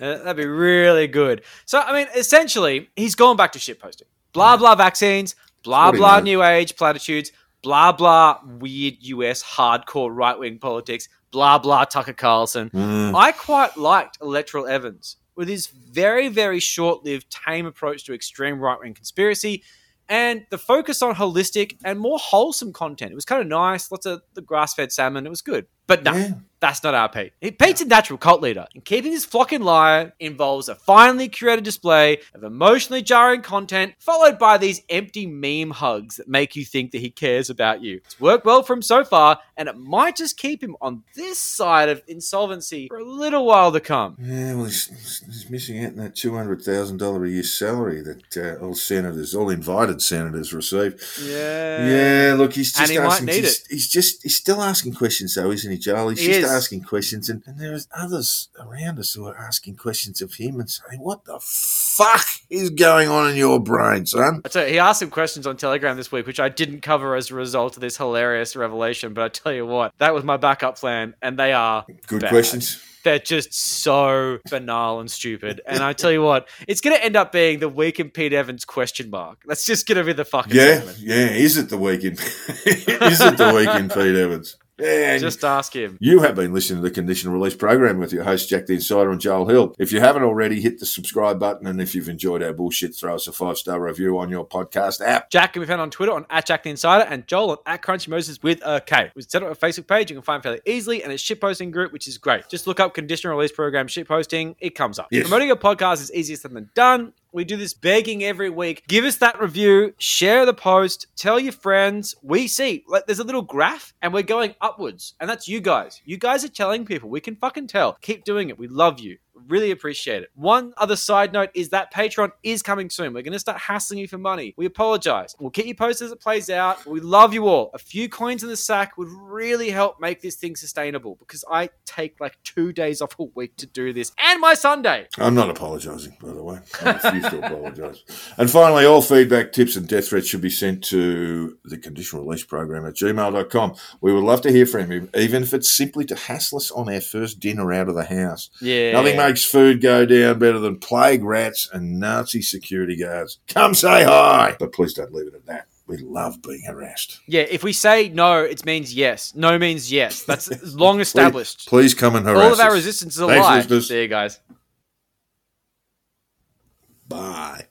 Uh, that'd be really good. So, I mean, essentially, he's gone back to shitposting. Blah, blah, vaccines, blah, blah, new age platitudes, blah, blah, weird US hardcore right wing politics, blah, blah, Tucker Carlson. Mm. I quite liked Electoral Evans with his very, very short lived, tame approach to extreme right wing conspiracy and the focus on holistic and more wholesome content. It was kind of nice, lots of the grass fed salmon. It was good. But no, Yeah. that's not our Pete. He- Pete's a natural cult leader, and keeping his flock in line involves a finely curated display of emotionally jarring content, followed by these empty meme hugs that make you think that he cares about you. It's worked well for him so far, and it might just keep him on this side of insolvency for a little while to come. Yeah, well, he's, he's missing out on that two hundred thousand dollar a year salary that uh, all senators, all invited senators, receive. Yeah. Yeah, look, he's And just he might asking. He's just he's still asking questions, though, isn't he, He's He just is. asking questions, and, and there's others around us who are asking questions of him and saying, "What the fuck is going on in your brain, son?" You, he asked some questions on Telegram this week, which I didn't cover as a result of this hilarious revelation. But I tell you what, that was my backup plan, and they are Good bad. questions. They're just so banal and stupid. And I tell you what, it's going to end up being the week in Pete Evans question mark. That's just going to be the fucking Yeah, segment. yeah. Is it the weekend? [LAUGHS] is it the weekend, Pete Evans? And Just ask him. You have been listening to the Conditional Release program with your host, Jack the Insider and Joel Hill. If you haven't already, hit the subscribe button. And if you've enjoyed our bullshit, throw us a five star review on your podcast app. Jack can be found on Twitter on at Jack the Insider and Joel on at Crunchy Moses with a K. We've set up a Facebook page you can find fairly easily and a shitposting group, which is great. Just look up conditional release program shitposting, it comes up. Yes. Promoting a podcast is easier said than done. We do this begging every week. Give us that review, share the post, tell your friends. We see, like, there's a little graph and we're going upwards. And that's you guys. You guys are telling people. We can fucking tell. Keep doing it. We love you. Really appreciate it. One other side note is that Patreon is coming soon. We're going to start hassling you for money. We apologize. We'll keep you posted as it plays out. We love you all. A few coins in the sack would really help make this thing sustainable because I take like two days off a week to do this and my Sunday. I'm not apologising, by the way. I refuse to apologise. And finally, all feedback, tips, and death threats should be sent to the conditional release program at gmail.com. We would love to hear from you, even if it's simply to hassle us on our first dinner out of the house. Yeah. Nothing makes food go down better than plague rats and Nazi security guards. Come say hi! But please don't leave it at that. We love being harassed. Yeah, if we say no, it means yes. No means yes. That's [LAUGHS] long established. Please come and harass All of our resistance is a Thanks, lie. listeners. See you guys. Bye.